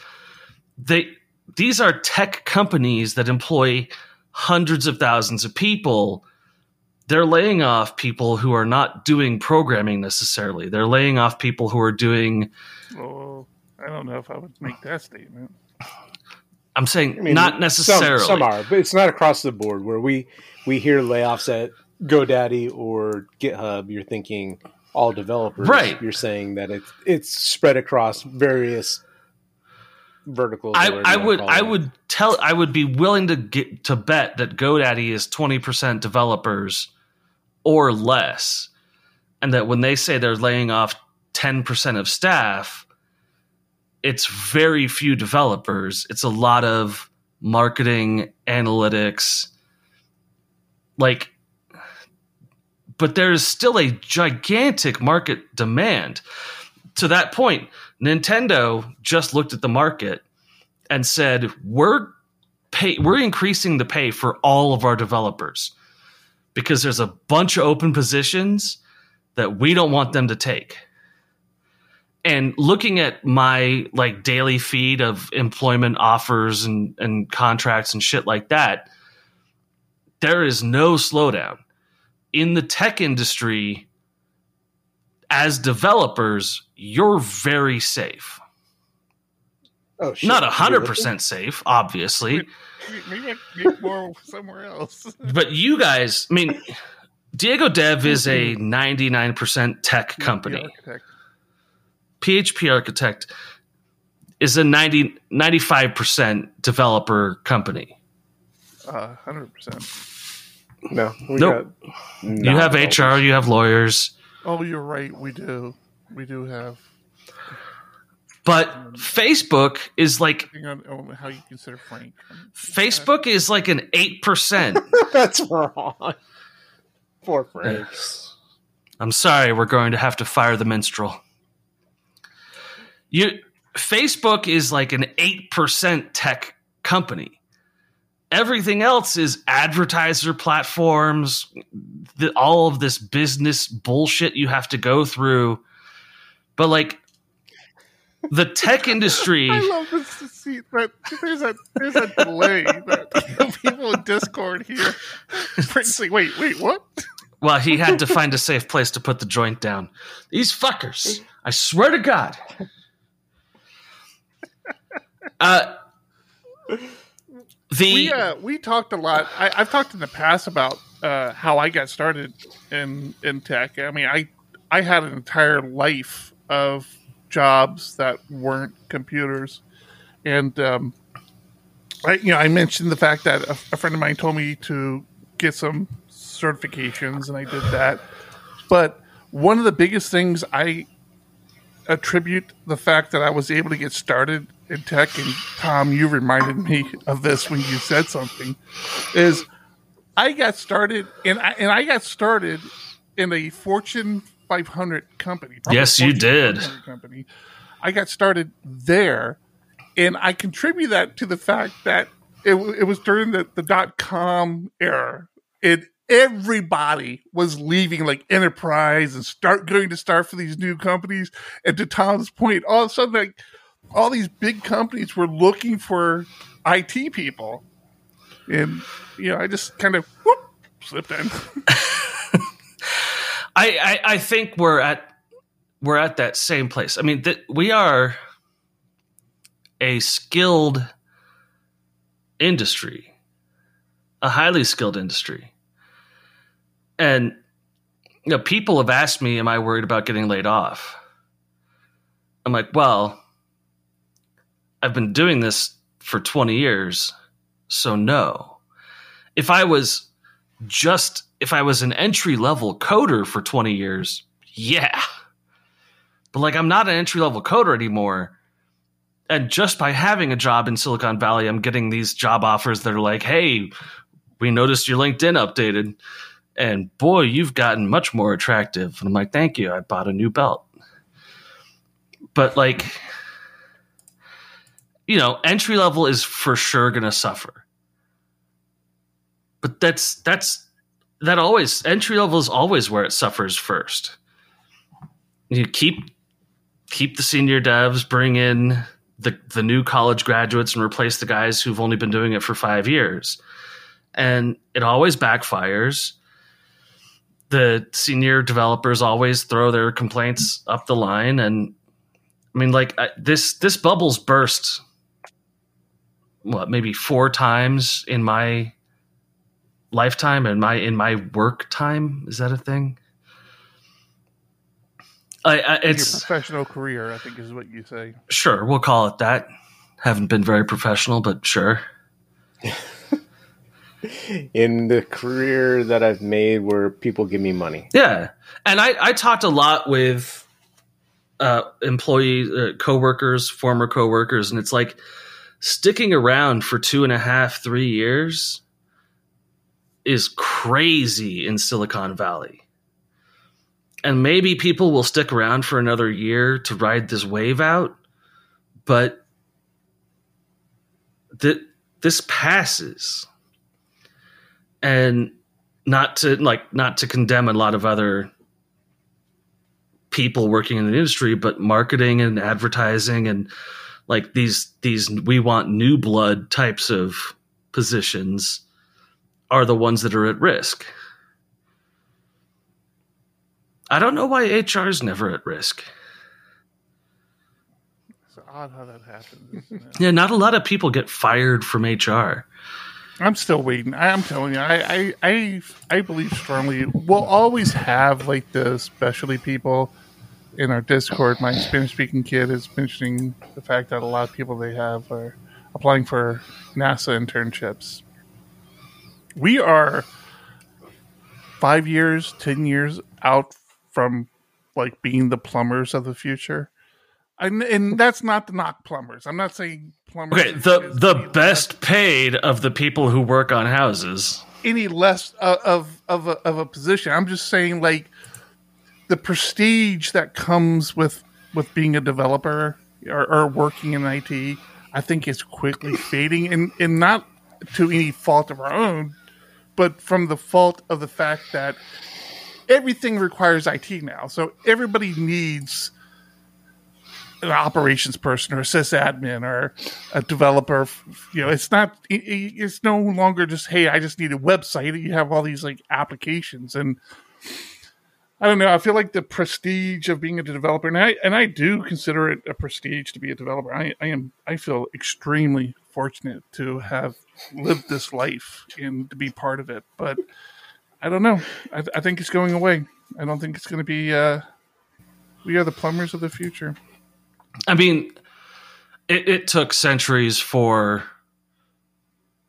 they these are tech companies that employ hundreds of thousands of people. They're laying off people who are not doing programming necessarily. They're laying off people who are doing Oh, I don't know if I would make that statement. I'm saying I mean, not necessarily. Some, some, are, but it's not across the board. Where we we hear layoffs at GoDaddy or GitHub, you're thinking all developers. Right. You're saying that it's it's spread across various verticals. I, I would I would tell I would be willing to get to bet that GoDaddy is twenty percent developers or less, and that when they say they're laying off ten percent of staff, it's very few developers. It's a lot of marketing, analytics, like but there's still a gigantic market demand. To that point, Nintendo just looked at the market and said, "We're pay we're increasing the pay for all of our developers because there's a bunch of open positions that we don't want them to take." And looking at my like daily feed of employment offers and and contracts and shit like that, there is no slowdown in the tech industry as developers, you're very safe. Oh, shit. Not hundred percent safe, obviously. Maybe I more somewhere else. [laughs] but you guys, I mean, Diego Dev is a ninety-nine percent tech company. Architect. PHP Architect is a 90, 95% developer company. Uh, 100%. No. nope. You have HR. You have lawyers. Oh, you're right. We do. We do have. But Facebook is like on oh, how you consider Frank. Facebook is like an eight percent. [laughs] That's wrong. Poor Frank. I'm sorry. We're going to have to fire the minstrel. You Facebook is like an eight percent tech company everything else is advertiser platforms, the, all of this business bullshit you have to go through. But like the tech [laughs] industry, I love this to see that there's a there's a delay that [laughs] people in Discord here. Like, wait, wait, what? Well, he had to find a safe place to put the joint down. These fuckers! I swear to God. Uh, the we uh, we talked a lot. I, have talked in the past about uh, how I got started in in tech. I mean, I I had an entire life of jobs that weren't computers, and um, I you know I mentioned the fact that a, a friend of mine told me to get some certifications, and I did that. But one of the biggest things I attribute the fact that I was able to get started in tech, and Tom, you reminded me of this when you said something, is I got started, and I, and I got started in a Fortune 500 company. Yes, you did. Company. I got started there, and I contribute that to the fact that it, it was during the, the dot com era. It everybody was leaving like enterprise and start going to start for these new companies. And to Tom's point, all of a sudden, like all these big companies were looking for IT people, and you know, I just kind of whoop, slipped in. [laughs] I, I, I think we're at we're at that same place. I mean, th- we are a skilled industry, a highly skilled industry. And you know, people have asked me, "Am I worried about getting laid off?" I'm like, "Well, I've been doing this for 20 years, so no. If I was just if I was an entry level coder for 20 years, yeah. But like I'm not an entry level coder anymore. And just by having a job in Silicon Valley, I'm getting these job offers that are like, "Hey, we noticed your LinkedIn updated." and boy, you've gotten much more attractive. And I'm like, thank you. I bought a new belt. But like, you know, entry level is for sure going to suffer. But that's, that's, that always, entry level is always where it suffers first. You keep, keep the senior devs, bring in the, the new college graduates and replace the guys who've only been doing it for five years. And it always backfires the senior developers always throw their complaints up the line and i mean like I, this this bubble's burst what maybe four times in my lifetime and my in my work time. Is that a thing? I, I it's Your professional career, I think, is what you say. sure we'll call it that. Haven't been very professional, but sure. [laughs] In the career that I've made where people give me money. Yeah, and I I talked a lot with uh, employees, uh, coworkers, former coworkers, and it's like sticking around for two and a half, three years is crazy in Silicon Valley. And maybe people will stick around for another year to ride this wave out, but th- this passes. And not to like not to condemn a lot of other people working in the industry, but marketing and advertising and like these these we want new blood types of positions are the ones that are at risk. I don't know why HR is never at risk. It's odd how that happens. [laughs] Yeah, not a lot of people get fired from HR. I'm still waiting. I, I'm telling you, I, I, I, I believe strongly we'll always have like the specialty people in our Discord. My Spanish speaking kid is mentioning the fact that a lot of people they have are applying for NASA internships. We are five years, ten years out from like being the plumbers of the future. And, and that's not the knock plumbers. I'm not saying plumbers. Okay, the the best paid of the people who work on houses. any less uh, of of a, of a position. I'm just saying, like the prestige that comes with with being a developer or, or working in IT. I think is quickly fading, and and not to any fault of our own, but from the fault of the fact that everything requires IT now. So everybody needs an operations person or a sysadmin or a developer. You know, it's not. it- it- It's no longer just hey, I just need a website. You have all these like applications, and I don't know. I feel like the prestige of being a developer, and I and I do consider it a prestige to be a developer. I, I am. I feel extremely fortunate to have lived this life and to be part of it. But I don't know. I, I think it's going away. I don't think it's going to be. Uh, we are the plumbers of the future. I mean, it, it took centuries for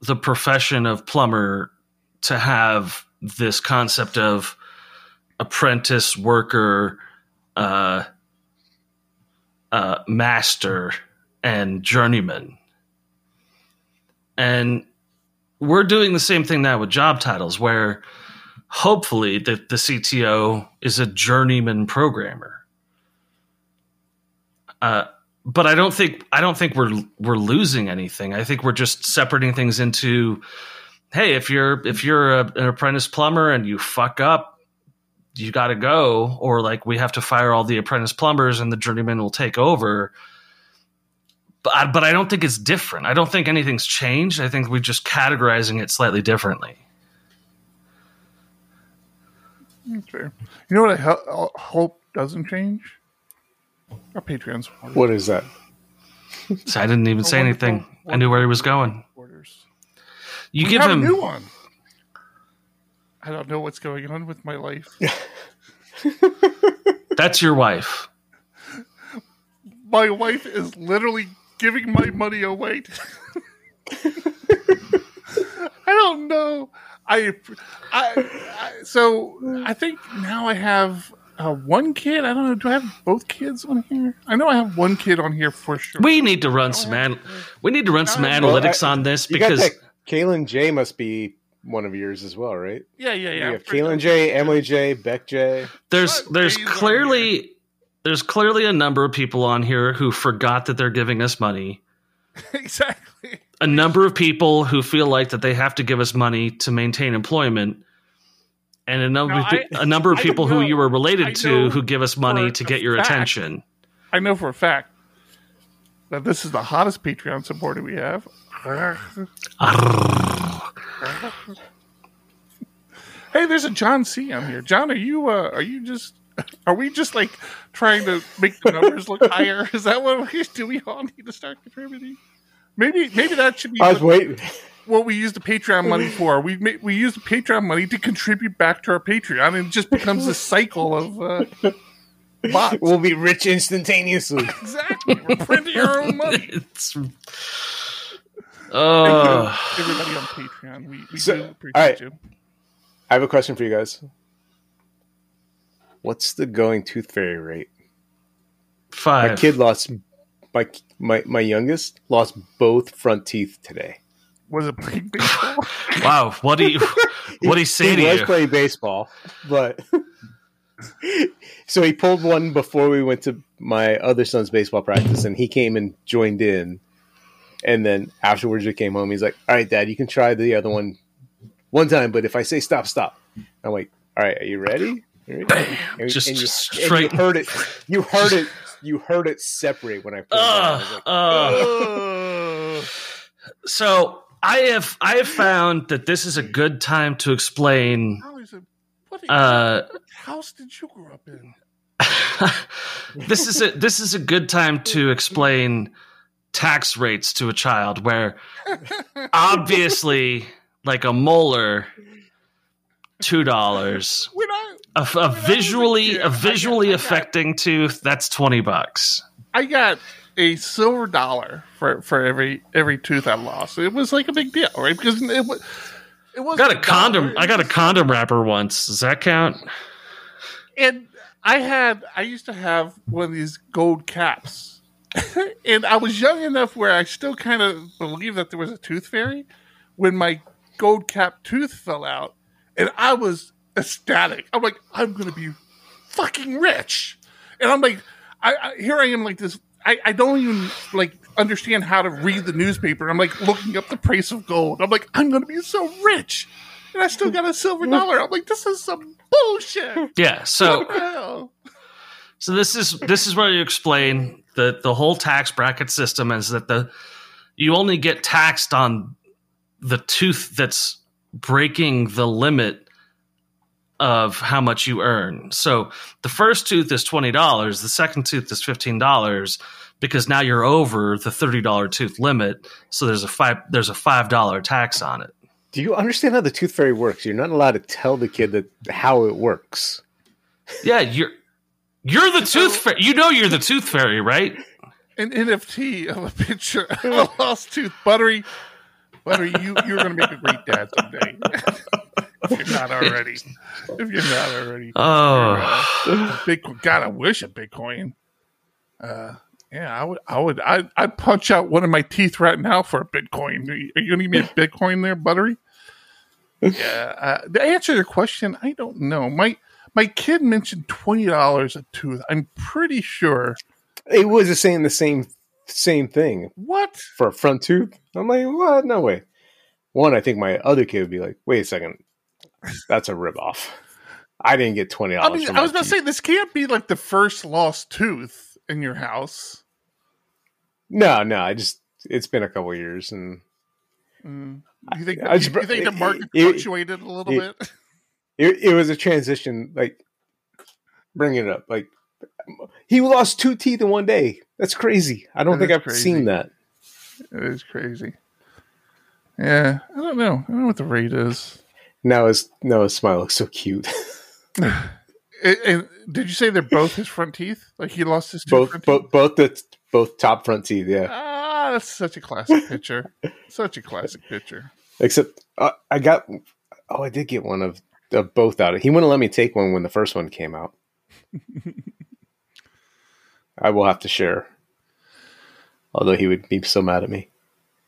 the profession of plumber to have this concept of apprentice worker, uh, uh, master, and journeyman. And we're doing the same thing now with job titles, where hopefully the, the CTO is a journeyman programmer. Uh, but I don't think I don't think we're we're losing anything. I think we're just separating things into, hey, if you're if you're a, an apprentice plumber and you fuck up, you got to go, or like we have to fire all the apprentice plumbers and the journeyman will take over. But I, but I don't think it's different. I don't think anything's changed. I think we're just categorizing it slightly differently. That's fair. You know what I ho- hope doesn't change? Our Patreon supporters. What is that? [laughs] So I didn't even say anything. I knew where he was going. supporters. You We give have him a new one. I don't know what's going on with my life. [laughs] that's your wife. my wife is literally giving my money away. [laughs] I don't know. I, I, I so I think now I have uh, one kid. I don't know. Do I have both kids on here? I know I have one kid on here for sure. We need to run some an- we need to run some Well, analytics I- on this because that. Kalen J must be one of yours as well, right? yeah, yeah, yeah. you have for Kalen sure. J, Emily J, Bek J. there's there's days on clearly there's clearly a number of people on here who forgot that they're giving us money. [laughs] exactly. A number of people who feel like that they have to give us money to maintain employment. And a number, No, of, I- a number of [laughs] people who you were related to who give us money to get your fact attention. I know for a fact that this is the hottest Patreon supporter we have. [laughs] Hey, there's a John C on here. John, are you uh, are you just are we just like trying to make the numbers look [laughs] higher? Is that what we do? We all need to start contributing. Maybe maybe that should be. I was waiting. what we use the Patreon money [laughs] for. We ma- we use the Patreon money to contribute back to our Patreon, and it just becomes a cycle of uh, bots. We'll be rich instantaneously. [laughs] exactly, we're printing our own money. it's oh Everybody on Patreon, we, we So, do appreciate all right. you. I have a question for you guys. What's the going tooth fairy rate? Five. My kid lost my my my youngest lost both front teeth today. Was it playing [laughs] baseball? Wow, what do you [laughs] what do you say he to was you? playing baseball, but [laughs] so he pulled one before we went to my other son's baseball practice, and he came and joined in. And then afterwards, we came home. He's like, "All right, Dad, you can try the other one one time, but if I say stop, stop." I'm like, "All right, are you ready?" Are you ready?" And, Just- and you, just and you straight- heard it. You heard it. You heard it separate when I pulled it. I Uh, like, uh, so I have I have found that this is a good time to explain How is it? What, uh what house did you grow up in? [laughs] this is a this is a good time to explain tax rates to a child where [laughs] obviously like a molar two dollars When I a, a visually I a got- visually I got- affecting tooth that's 20 bucks I got a silver dollar for for every every tooth I lost. It was like a big deal, right? Because it was. It was I got a condom i got a condom. condom wrapper once does that count and I had I used to have one of these gold caps, [laughs] and I was young enough where I still kind of believed that there was a tooth fairy. When my gold cap tooth fell out, and I was ecstatic. I'm like, I'm gonna be fucking rich, and I'm like, I, I here I am like this. I, I don't even like understand how to read the newspaper. I'm like looking up the price of gold. I'm like, I'm gonna be so rich, and I still got a silver mm-hmm. dollar. I'm like, this is some bullshit. [laughs] yeah so What the hell? So this is this is where you explain the the whole tax bracket system is that the you only get taxed on the tooth that's breaking the limit of how much you earn. So the first tooth is twenty dollars, the second tooth is fifteen dollars because now you're over the thirty dollar tooth limit. So there's a five there's a five dollar tax on it. Do you understand how the tooth fairy works? You're not allowed to tell the kid that how it works. Yeah, you're you're the tooth fairy. You know you're the tooth fairy, right? An NFT of a picture of a lost tooth, Buttery. Buttery, you you're gonna make a great dad someday. [laughs] if you're not already. If you're not already. [laughs] Oh. Bitcoin. God, I wish a Bitcoin. Uh, yeah, I would. I would. I I'd punch out one of my teeth right now for a Bitcoin. Are you, are you gonna give me a Bitcoin there, Buttery? Yeah. Uh, to answer your question, I don't know. My my kid mentioned twenty dollars a tooth. I'm pretty sure. It was saying the same same thing What? for a front tooth. I'm like, what? No way. One, I think my other kid would be like, wait a second, that's a ripoff. I didn't get twenty dollars. I mean, I was about to say this can't be like the first lost tooth in your house. no, no. I just it's been a couple years, and Mm. You think I just- you think the market it- fluctuated a little it- bit? [laughs] it, it was a transition. Like bringing it up, like he lost two teeth in one day. That's crazy. I don't That think I've crazy. seen that. It is crazy. Yeah, I don't know. I don't know what the rate is. Now his now his smile looks so cute. [laughs] And, and did you say they're both his front teeth? Like he lost his both both both the both top front teeth. Yeah. Ah, that's such a classic picture. [laughs] such a classic picture. Except uh, I got oh I did get one of, of both out. He wouldn't let me take one when the first one came out. [laughs] I will have to share. Although he would be so mad at me.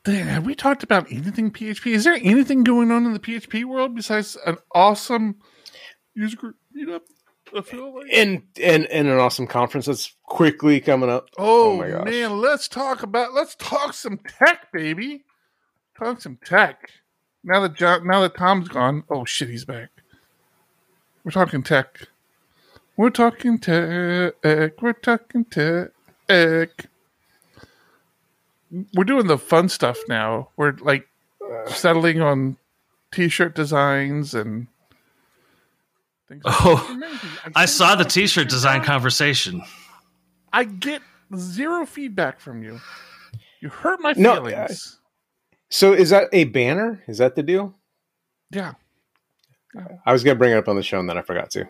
Have we talked about anything PHP? Is there anything going on in the PHP world besides an awesome user group meetup? I feel like. And and and an awesome conference that's quickly coming up. Oh, oh my gosh. man, let's talk about let's talk some tech, baby. Talk some tech. Now that John, now that Tom's gone, oh shit, he's back. We're talking tech. We're talking tech. We're talking tech. We're doing the fun stuff now. We're like uh. settling on t-shirt designs and things. like Oh, that. I saw the sent t-shirt pictures design conversation. I get zero feedback from you. You hurt my No, feelings. So is that a banner? Is that the deal? yeah, I was gonna bring it up on the show and then I forgot to.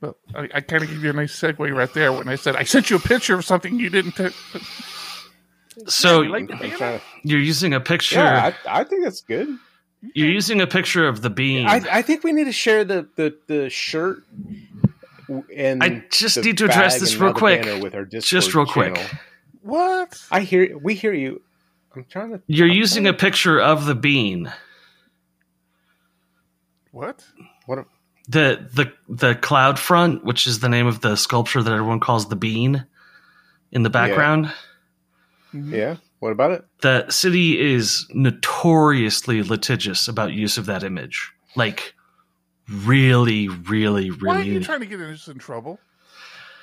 but I, I kind of give you a nice segue right there when I said I sent you a picture of something you didn't. T- So you like the I'm banner? trying to- you're using a picture. yeah, I, I think that's good. you're using a picture of the bean. I, I think we need to share the the, the shirt. And I just need to address this real quick. With our Discord Just real quick. channel. What? I hear we hear you. I'm trying to. You're I'm using a picture of the bean. What? What? The the the cloud front, which is the name of the sculpture that everyone calls the bean in the background. Yeah. Mm-hmm. What about it? The city is notoriously litigious about use of that image. Like really, really, really. Why are you really trying to get us in trouble?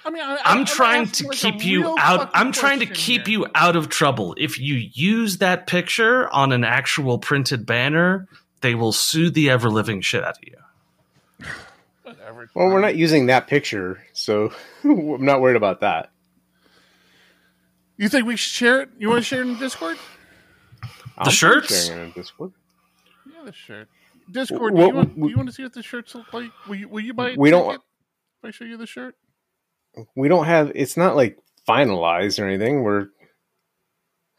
I mean, I, I'm I- trying asking, to like, keep you out. I'm trying to keep here. you out of trouble. If you use that picture on an actual printed banner, they will sue the ever living shit out of you. [sighs] Whatever. Well, we're not using that picture, so [laughs] I'm not worried about that. You think we should share it? You want to share it in Discord? I'm shirts? sharing it in Discord. Yeah, the shirt. Discord. Well, do, you want, we- do you want to see what the shirts look like? Will you, will you buy? a We don't- ticket If I show you the shirt. We don't have. It's not like finalized or anything. We're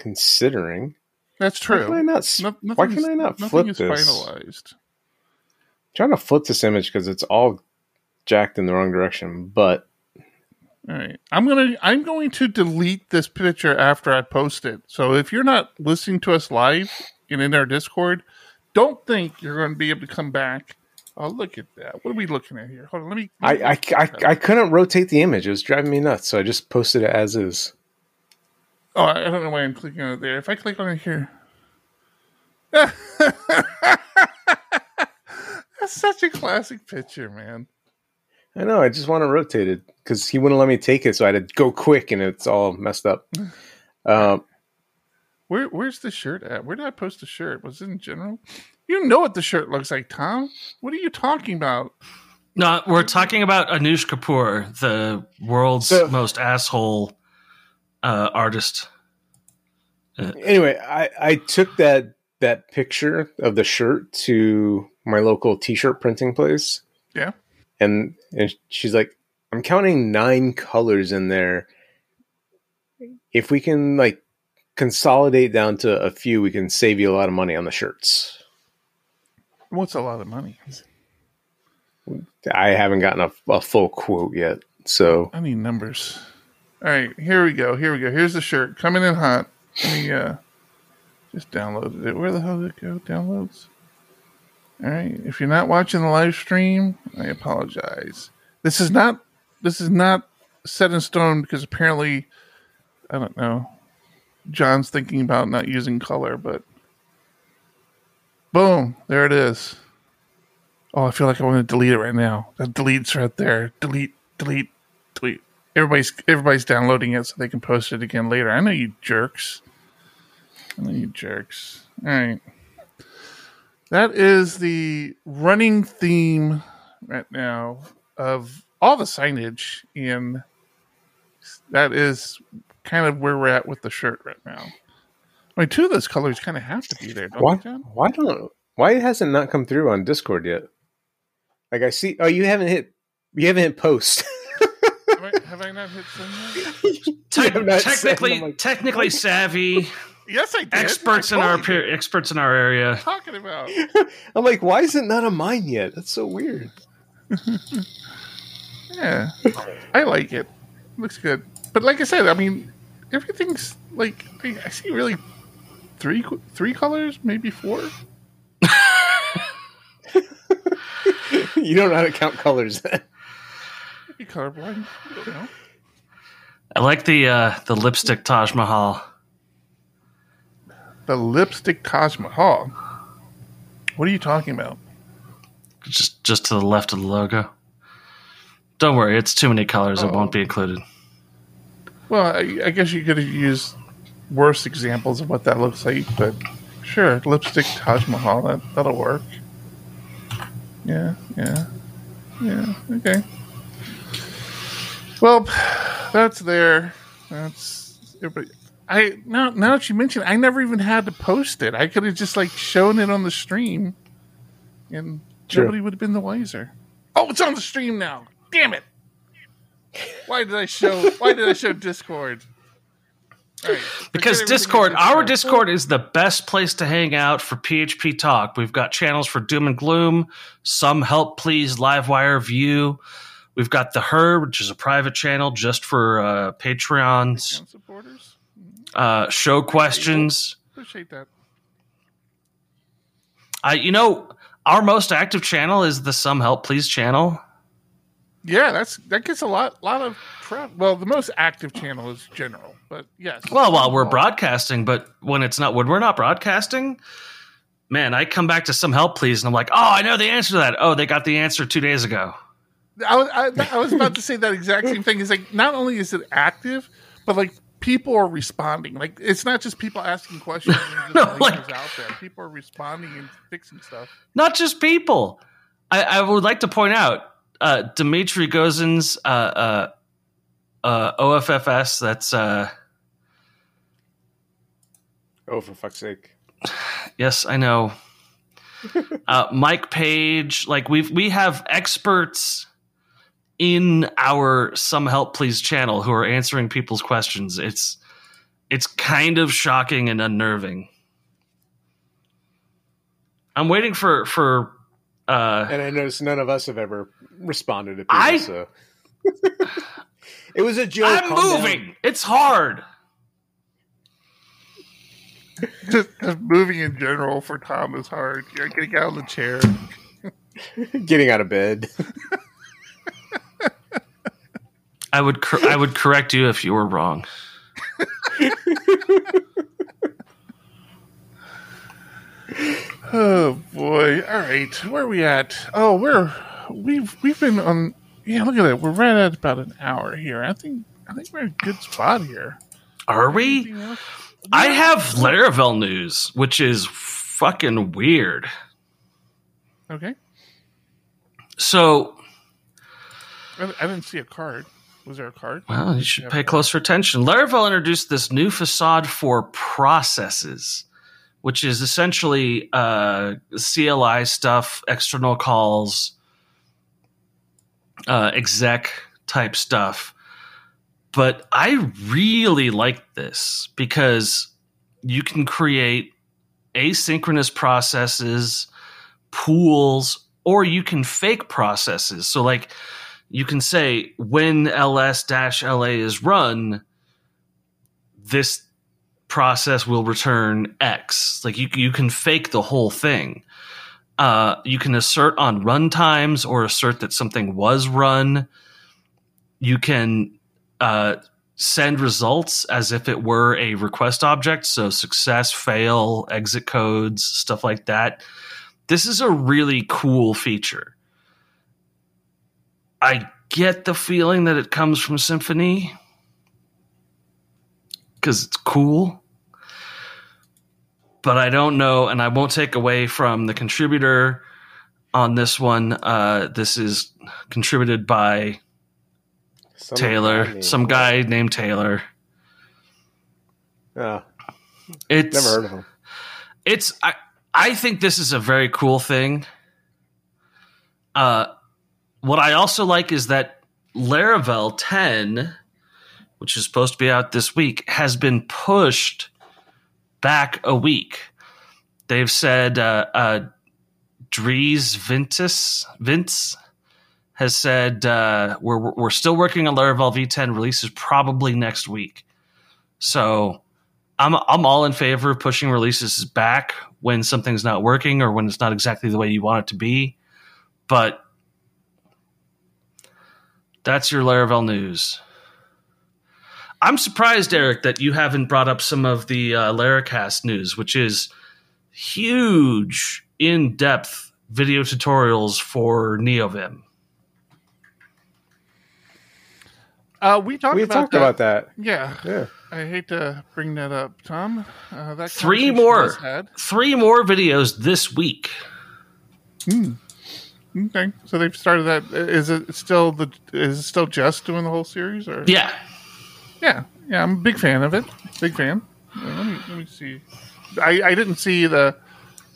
considering. That's true. Why can I true. not? No- why can I not flip is this? finalized. trying to flip this image because it's all jacked in the wrong direction. But All right. I'm gonna I'm going to delete this picture after I post it. So if you're not listening to us live and in our Discord, don't think you're going to be able to come back. Oh, look at that. What are we looking at here? Hold on. Let me. I, I, I, I couldn't rotate the image. It was driving me nuts. So I just posted it as is. oh, I don't know why I'm clicking on it there. If I click on it here. [laughs] That's such a classic picture, man. I know. I just want to rotate it because he wouldn't let me take it. So I had to go quick and it's all messed up. Um, Where where's the shirt at? Where did I post the shirt? Was it in general? You know what the shirt looks like, Tom. What are you talking about? No, we're talking about Anish Kapoor, the world's So- most asshole uh, artist. anyway, I, I took that that picture of the shirt to my local t-shirt printing place. Yeah. And and she's like, "I'm counting nine colors in there. If we can like consolidate down to a few, we can save you a lot of money on the shirts." What's a lot of money? I haven't gotten a, a full quote yet, so I need numbers. All right, here we go. Here we go. Here's the shirt coming in hot. Let me uh, just downloaded it. Where the hell did it go? Downloads. All right. If you're not watching the live stream, I apologize. This is not. This is not set in stone because apparently, I don't know. John's thinking about not using color, but boom, there it is. Oh, I feel like I want to delete it right now. That deletes right there. Delete, delete, delete. Everybody's everybody's downloading it so they can post it again later. I know you jerks. I know you jerks. All right. That is the running theme right now of all the signage in that is kind of where we're at with the shirt right now. I mean, two of those colors kind of have to be there, don't why they, John? why don't why hasn't it not come through on Discord yet? Like I see, oh, you haven't hit you haven't hit post. Have I, have I not hit send? Te- [laughs] have not technically, like, technically savvy Yes, I did. experts I in our told peer, experts in our area. talking about? [laughs] I'm like, why is it not on mine yet? That's so weird. [laughs] Yeah, I like it. Looks good. But like I said, I mean, everything's like I I see really three three colors, maybe four. [laughs] you don't know how to count colors. then. Maybe colorblind. I don't know. I like the uh, the lipstick Taj Mahal. The lipstick Taj Mahal. What are you talking about? just just to the left of the logo. Don't worry, it's too many colors. It Oh. won't be included. Well, I, I guess you could have used worse examples of what that looks like, but sure, lipstick Taj Mahal. That that'll work. Yeah, yeah, yeah. Okay. Well, that's there. That's everybody. I now now that you mention, it, I never even had to post it. I could have just like shown it on the stream, and True. nobody would have been the wiser. Oh, it's on the stream now. Damn it! Why did I show? Why did I show Discord? Right, Because Discord, our. Discord is the best place to hang out for PHP talk. We've got channels for Doom and Gloom, some help please, Livewire Vue. We've got the Herd, which is a private channel just for uh, Patreons. And supporters. Uh, show questions. Appreciate that. I, you know, our most active channel is the Some Help Please channel. Yeah, that's that gets a lot lot of prep. Well, the most active channel is general, but yes. Well, while we're broadcasting, but when it's not, when we're not broadcasting, man, I come back to Some Help Please, and I'm like, oh, I know the answer to that. Oh, they got the answer two days ago. I, I, I was about to say that exact same thing. Is like not only is it active, but like people are responding. Like it's not just people asking questions [laughs] No, like- out there. People are responding and fixing stuff. not just people. I, I would like to point out uh, Dimitri Gozin's uh, uh, uh, OFFS. That's uh, Oh, for fuck's sake! yes, I know. [laughs] uh, Mike Page, like we've we have experts in our Some Help Please channel who are answering people's questions. It's it's kind of shocking and unnerving. I'm waiting for for uh, And I noticed none of us have ever responded to people. I- so. [laughs] it was a joke. I'm calm down. moving. It's hard. Just, just moving in general for Tom is hard. You're getting out of the chair. [laughs] Getting out of bed. [laughs] I would cor- I would correct you if you were wrong. [laughs] Oh boy! All right, where are we at? Oh, we're we've we've been on. Yeah, look at that. We're right at about an hour here. I think I think we're in a good spot here. Are we? I have Laravel news, which is fucking weird. Okay, So, I, I didn't see a card. Was there a card? well, you should pay closer attention. Laravel introduced this new facade for processes, which is essentially uh, CLI stuff, external calls, uh, exec type stuff. But I really like this because you can create asynchronous processes, pools, or you can fake processes. So, like, you can say when ls la is run, this process will return X. Like, you, you can fake the whole thing. Uh, you can assert on run times or assert that something was run. You can uh, send results as if it were a request object. So success, fail, exit codes, stuff like that. This is a really cool feature. I get the feeling that it comes from Symfony because it's cool. But I don't know, and I won't take away from the contributor on this one. Uh, this is contributed by Some Taylor, guy some guy named Taylor. Oh, It's never heard of him. it's I I think this is a very cool thing. Uh, what I also like is that Laravel 10, which is supposed to be out this week, has been pushed back a week. They've said uh, uh, Dries Vintus Vints has said uh, we're we're still working on Laravel V10 releases probably next week. So I'm I'm all in favor of pushing releases back when something's not working or when it's not exactly the way you want it to be. But that's your Laravel news. I'm surprised, Eric, that you haven't brought up some of the uh, Laracast news, which is huge, in-depth video tutorials for NeoVim. Uh, we talked We about talked that. about that. Yeah, Yeah. I hate to bring that up, Tom. Uh, that Three more, three more videos this week. Okay, so they've started that. Is it still the? Is it still just doing the whole series, or Yeah, yeah, Yeah, I'm a big fan of it. Big fan. Let me let me see. I, I didn't see the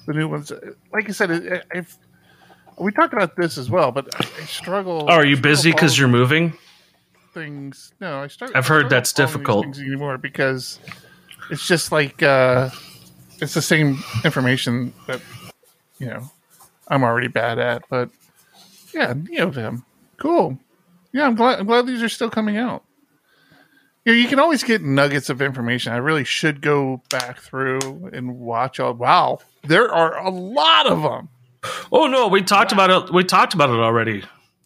the new ones. Like I said, I, I've we talked about this as well, but I, I struggle. Oh, are you busy because you're moving? Things. No, I start. I've heard that's difficult anymore because it's just like uh, it's the same information that you know I'm already bad at. But yeah, Neo cool. Yeah, I'm glad. I'm glad these are still coming out. You, know, you can always get nuggets of information. I really should go back through and watch all. Wow, there are a lot of them. Oh no, we talked wow. about it. We talked about it already.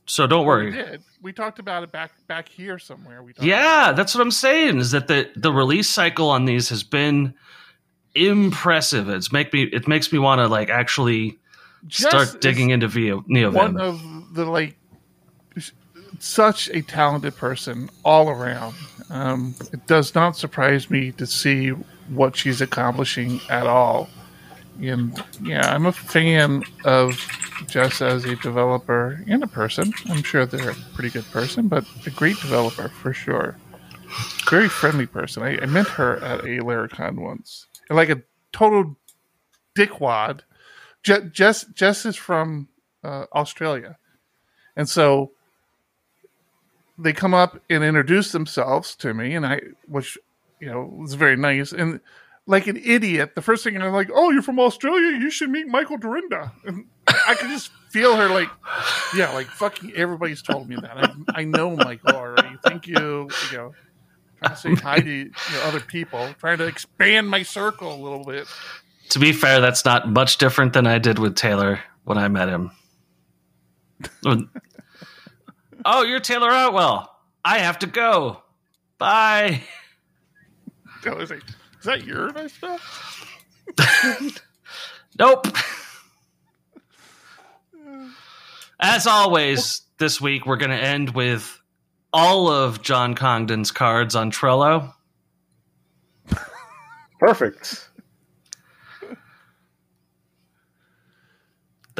So don't worry. We did. We talked about it back back here somewhere. We yeah, that's what I'm saying. Is that the the release cycle on these has been impressive. It's make me it makes me want to like actually Just start digging into Vio, Neovim. One of the like such a talented person all around. Um, it does not surprise me to see what she's accomplishing at all. And yeah, I'm a fan of Jess as a developer and a person. I'm sure they're a pretty good person, but a great developer for sure. Very friendly person. I, I met her at a Laracon once. And like a total dickwad. Je- Jess, Jess is from uh, Australia. And so they come up and introduce themselves to me, and I, which, you know, was very nice. And like an idiot, the first thing I'm like, "Oh, you're from Australia. You should meet Michael Dyrynda." And I could just feel her like, yeah, like fucking everybody's told me that. I, I know Michael already. Thank you. You know, trying to say hi to you know, other people, trying to expand my circle a little bit. To be fair, that's not much different than I did with Taylor when I met him. oh, you're Taylor Otwell. I have to go. Bye. Taylor's like, is that your nice stuff? [laughs] nope. As always, this week we're going to end with all of John Congdon's cards on Trello. Perfect.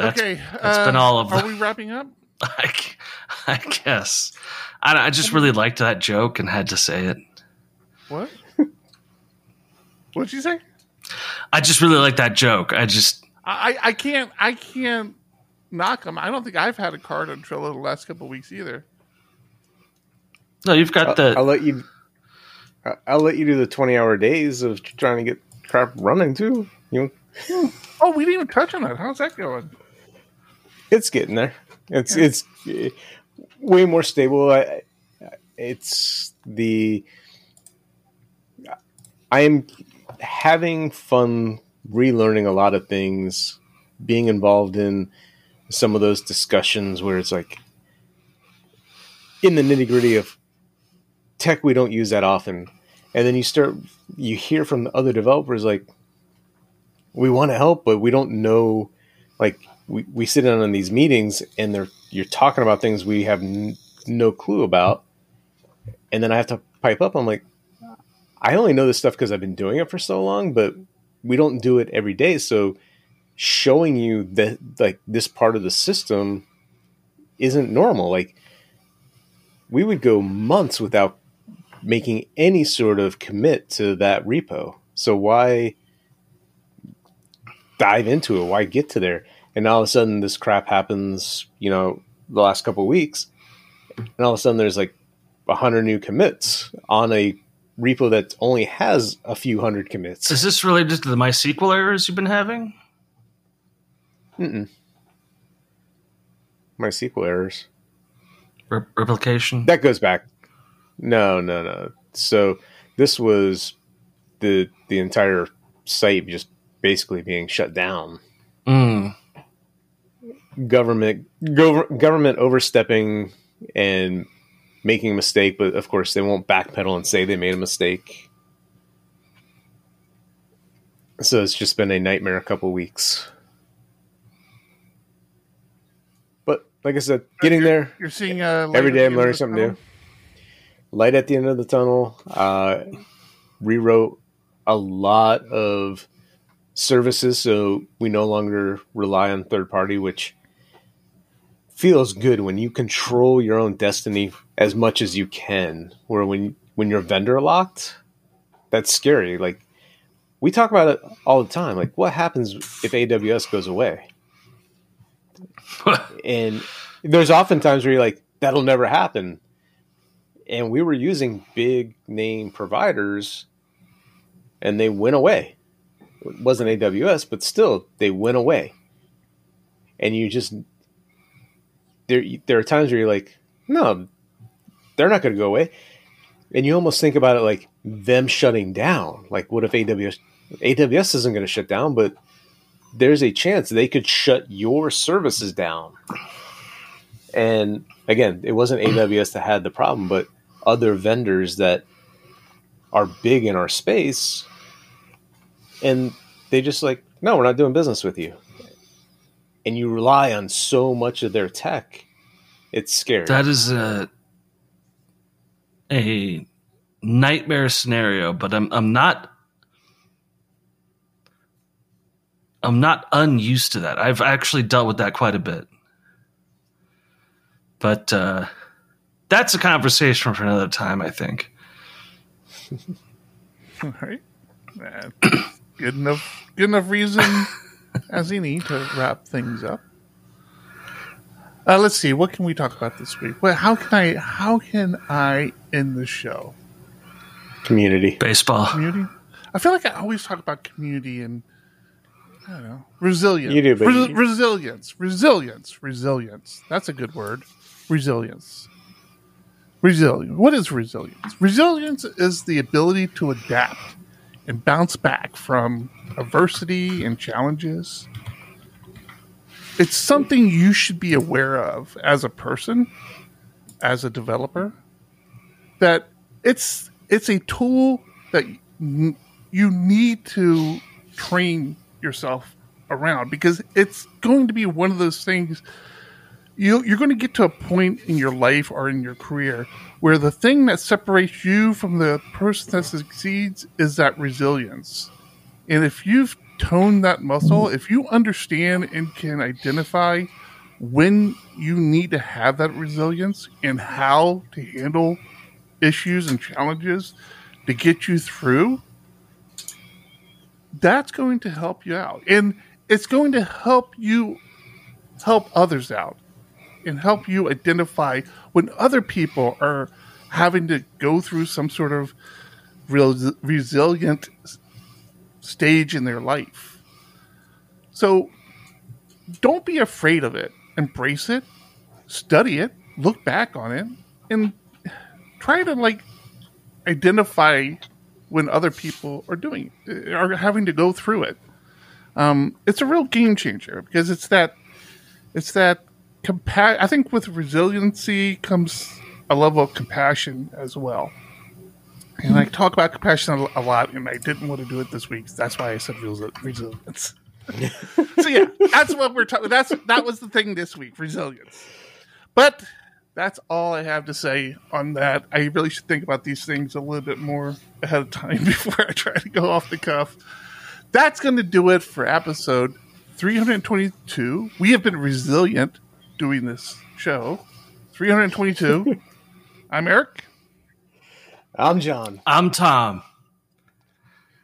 That's, okay, that's uh, been all of them. Are we wrapping up? [laughs] I, I guess. I, I just really liked that joke and had to say it. What? What'd you say? I just really like that joke. I just I I can't I can't knock them. I don't think I've had a card on Trello the last couple weeks either. No, you've got I'll, the. I'll let you. I'll let you do the twenty-hour days of trying to get crap running too. You. Oh, we didn't even touch on that. How's that going? It's getting there. It's yeah. it's way more stable. I, it's the. I am having fun relearning a lot of things, being involved in some of those discussions where it's like in the nitty gritty of tech we don't use that often. And then you start, you hear from the other developers like, we want to help, but we don't know. Like, we, we sit down in these meetings and they're, you're talking about things we have n- no clue about. And then I have to pipe up. I'm like, I only know this stuff because I've been doing it for so long, but we don't do it every day. So showing you that like this part of the system isn't normal. Like we would go months without making any sort of commit to that repo. So why dive into it? Why get to there? And all of a sudden this crap happens, you know, the last couple weeks. And all of a sudden there's like a hundred new commits on a repo that only has a few hundred commits. Is this related to the MySQL errors you've been having? Mm-mm. MySQL errors. Re- replication? That goes back. No, no, no. So this was the the entire site just basically being shut down. Mm. Government gov- government overstepping and making a mistake, but of course they won't backpedal and say they made a mistake. So it's just been a nightmare a couple weeks. But like I said, getting there. You're seeing uh, every day. I'm learning something tunnel? new. Light at the end of the tunnel. Uh, rewrote a lot of services, so we no longer rely on third party, which feels good when you control your own destiny as much as you can. Where when when you're vendor locked, that's scary. Like we talk about it all the time. Like what happens if AWS goes away? [laughs] and there's often times where you're like, that'll never happen. And we were using big name providers and they went away. It wasn't AWS, but still they went away. And you just there there are times where you're like, no, they're not going to go away. And you almost think about it like them shutting down. Like, what if AWS AWS isn't going to shut down, but there's a chance they could shut your services down. And again, it wasn't AWS that had the problem, but other vendors that are big in our space, and they just like, no, we're not doing business with you. And you rely on so much of their tech, it's scary. That is a a nightmare scenario, but I'm I'm not I'm not unused to that. I've actually dealt with that quite a bit. But uh, that's a conversation for another time, I think. [laughs] All right. Uh, good enough good enough reason [laughs] [laughs] as any to wrap things up. Uh, let's see. What can we talk about this week? Well, how can I how can I end the show? Community. Baseball. Community. I feel like I always talk about community and I don't know resilience. You do, but Res- you- resilience, resilience, resilience. That's a good word. Resilience. Resilience. What is resilience? Resilience is the ability to adapt and bounce back from adversity and challenges. It's something you should be aware of as a person, as a developer, that it's it's a tool that you need to train yourself around because it's going to be one of those things you you're going to get to a point in your life or in your career where the thing that separates you from the person that succeeds is that resilience. And if you've toned that muscle, if you understand and can identify when you need to have that resilience and how to handle issues and challenges to get you through, that's going to help you out. And it's going to help you help others out and help you identify when other people are having to go through some sort of resilient stage in their life. So don't be afraid of it. Embrace it, study it, look back on it, and try to like identify when other people are doing are having to go through it. Um, it's a real game changer because it's that it's that compa- I think with resiliency comes a level of compassion as well. And I talk about compassion a, lot, and I didn't want to do it this week. That's why I said resilience. [laughs] so yeah, that's what we're talking. That's that was the thing this week, resilience. But that's all I have to say on that. I really should think about these things a little bit more ahead of time [laughs] before I try to go off the cuff. That's going to do it for episode 322. We have been resilient doing this show. 322. [laughs] I'm Eric. I'm John. I'm Tom.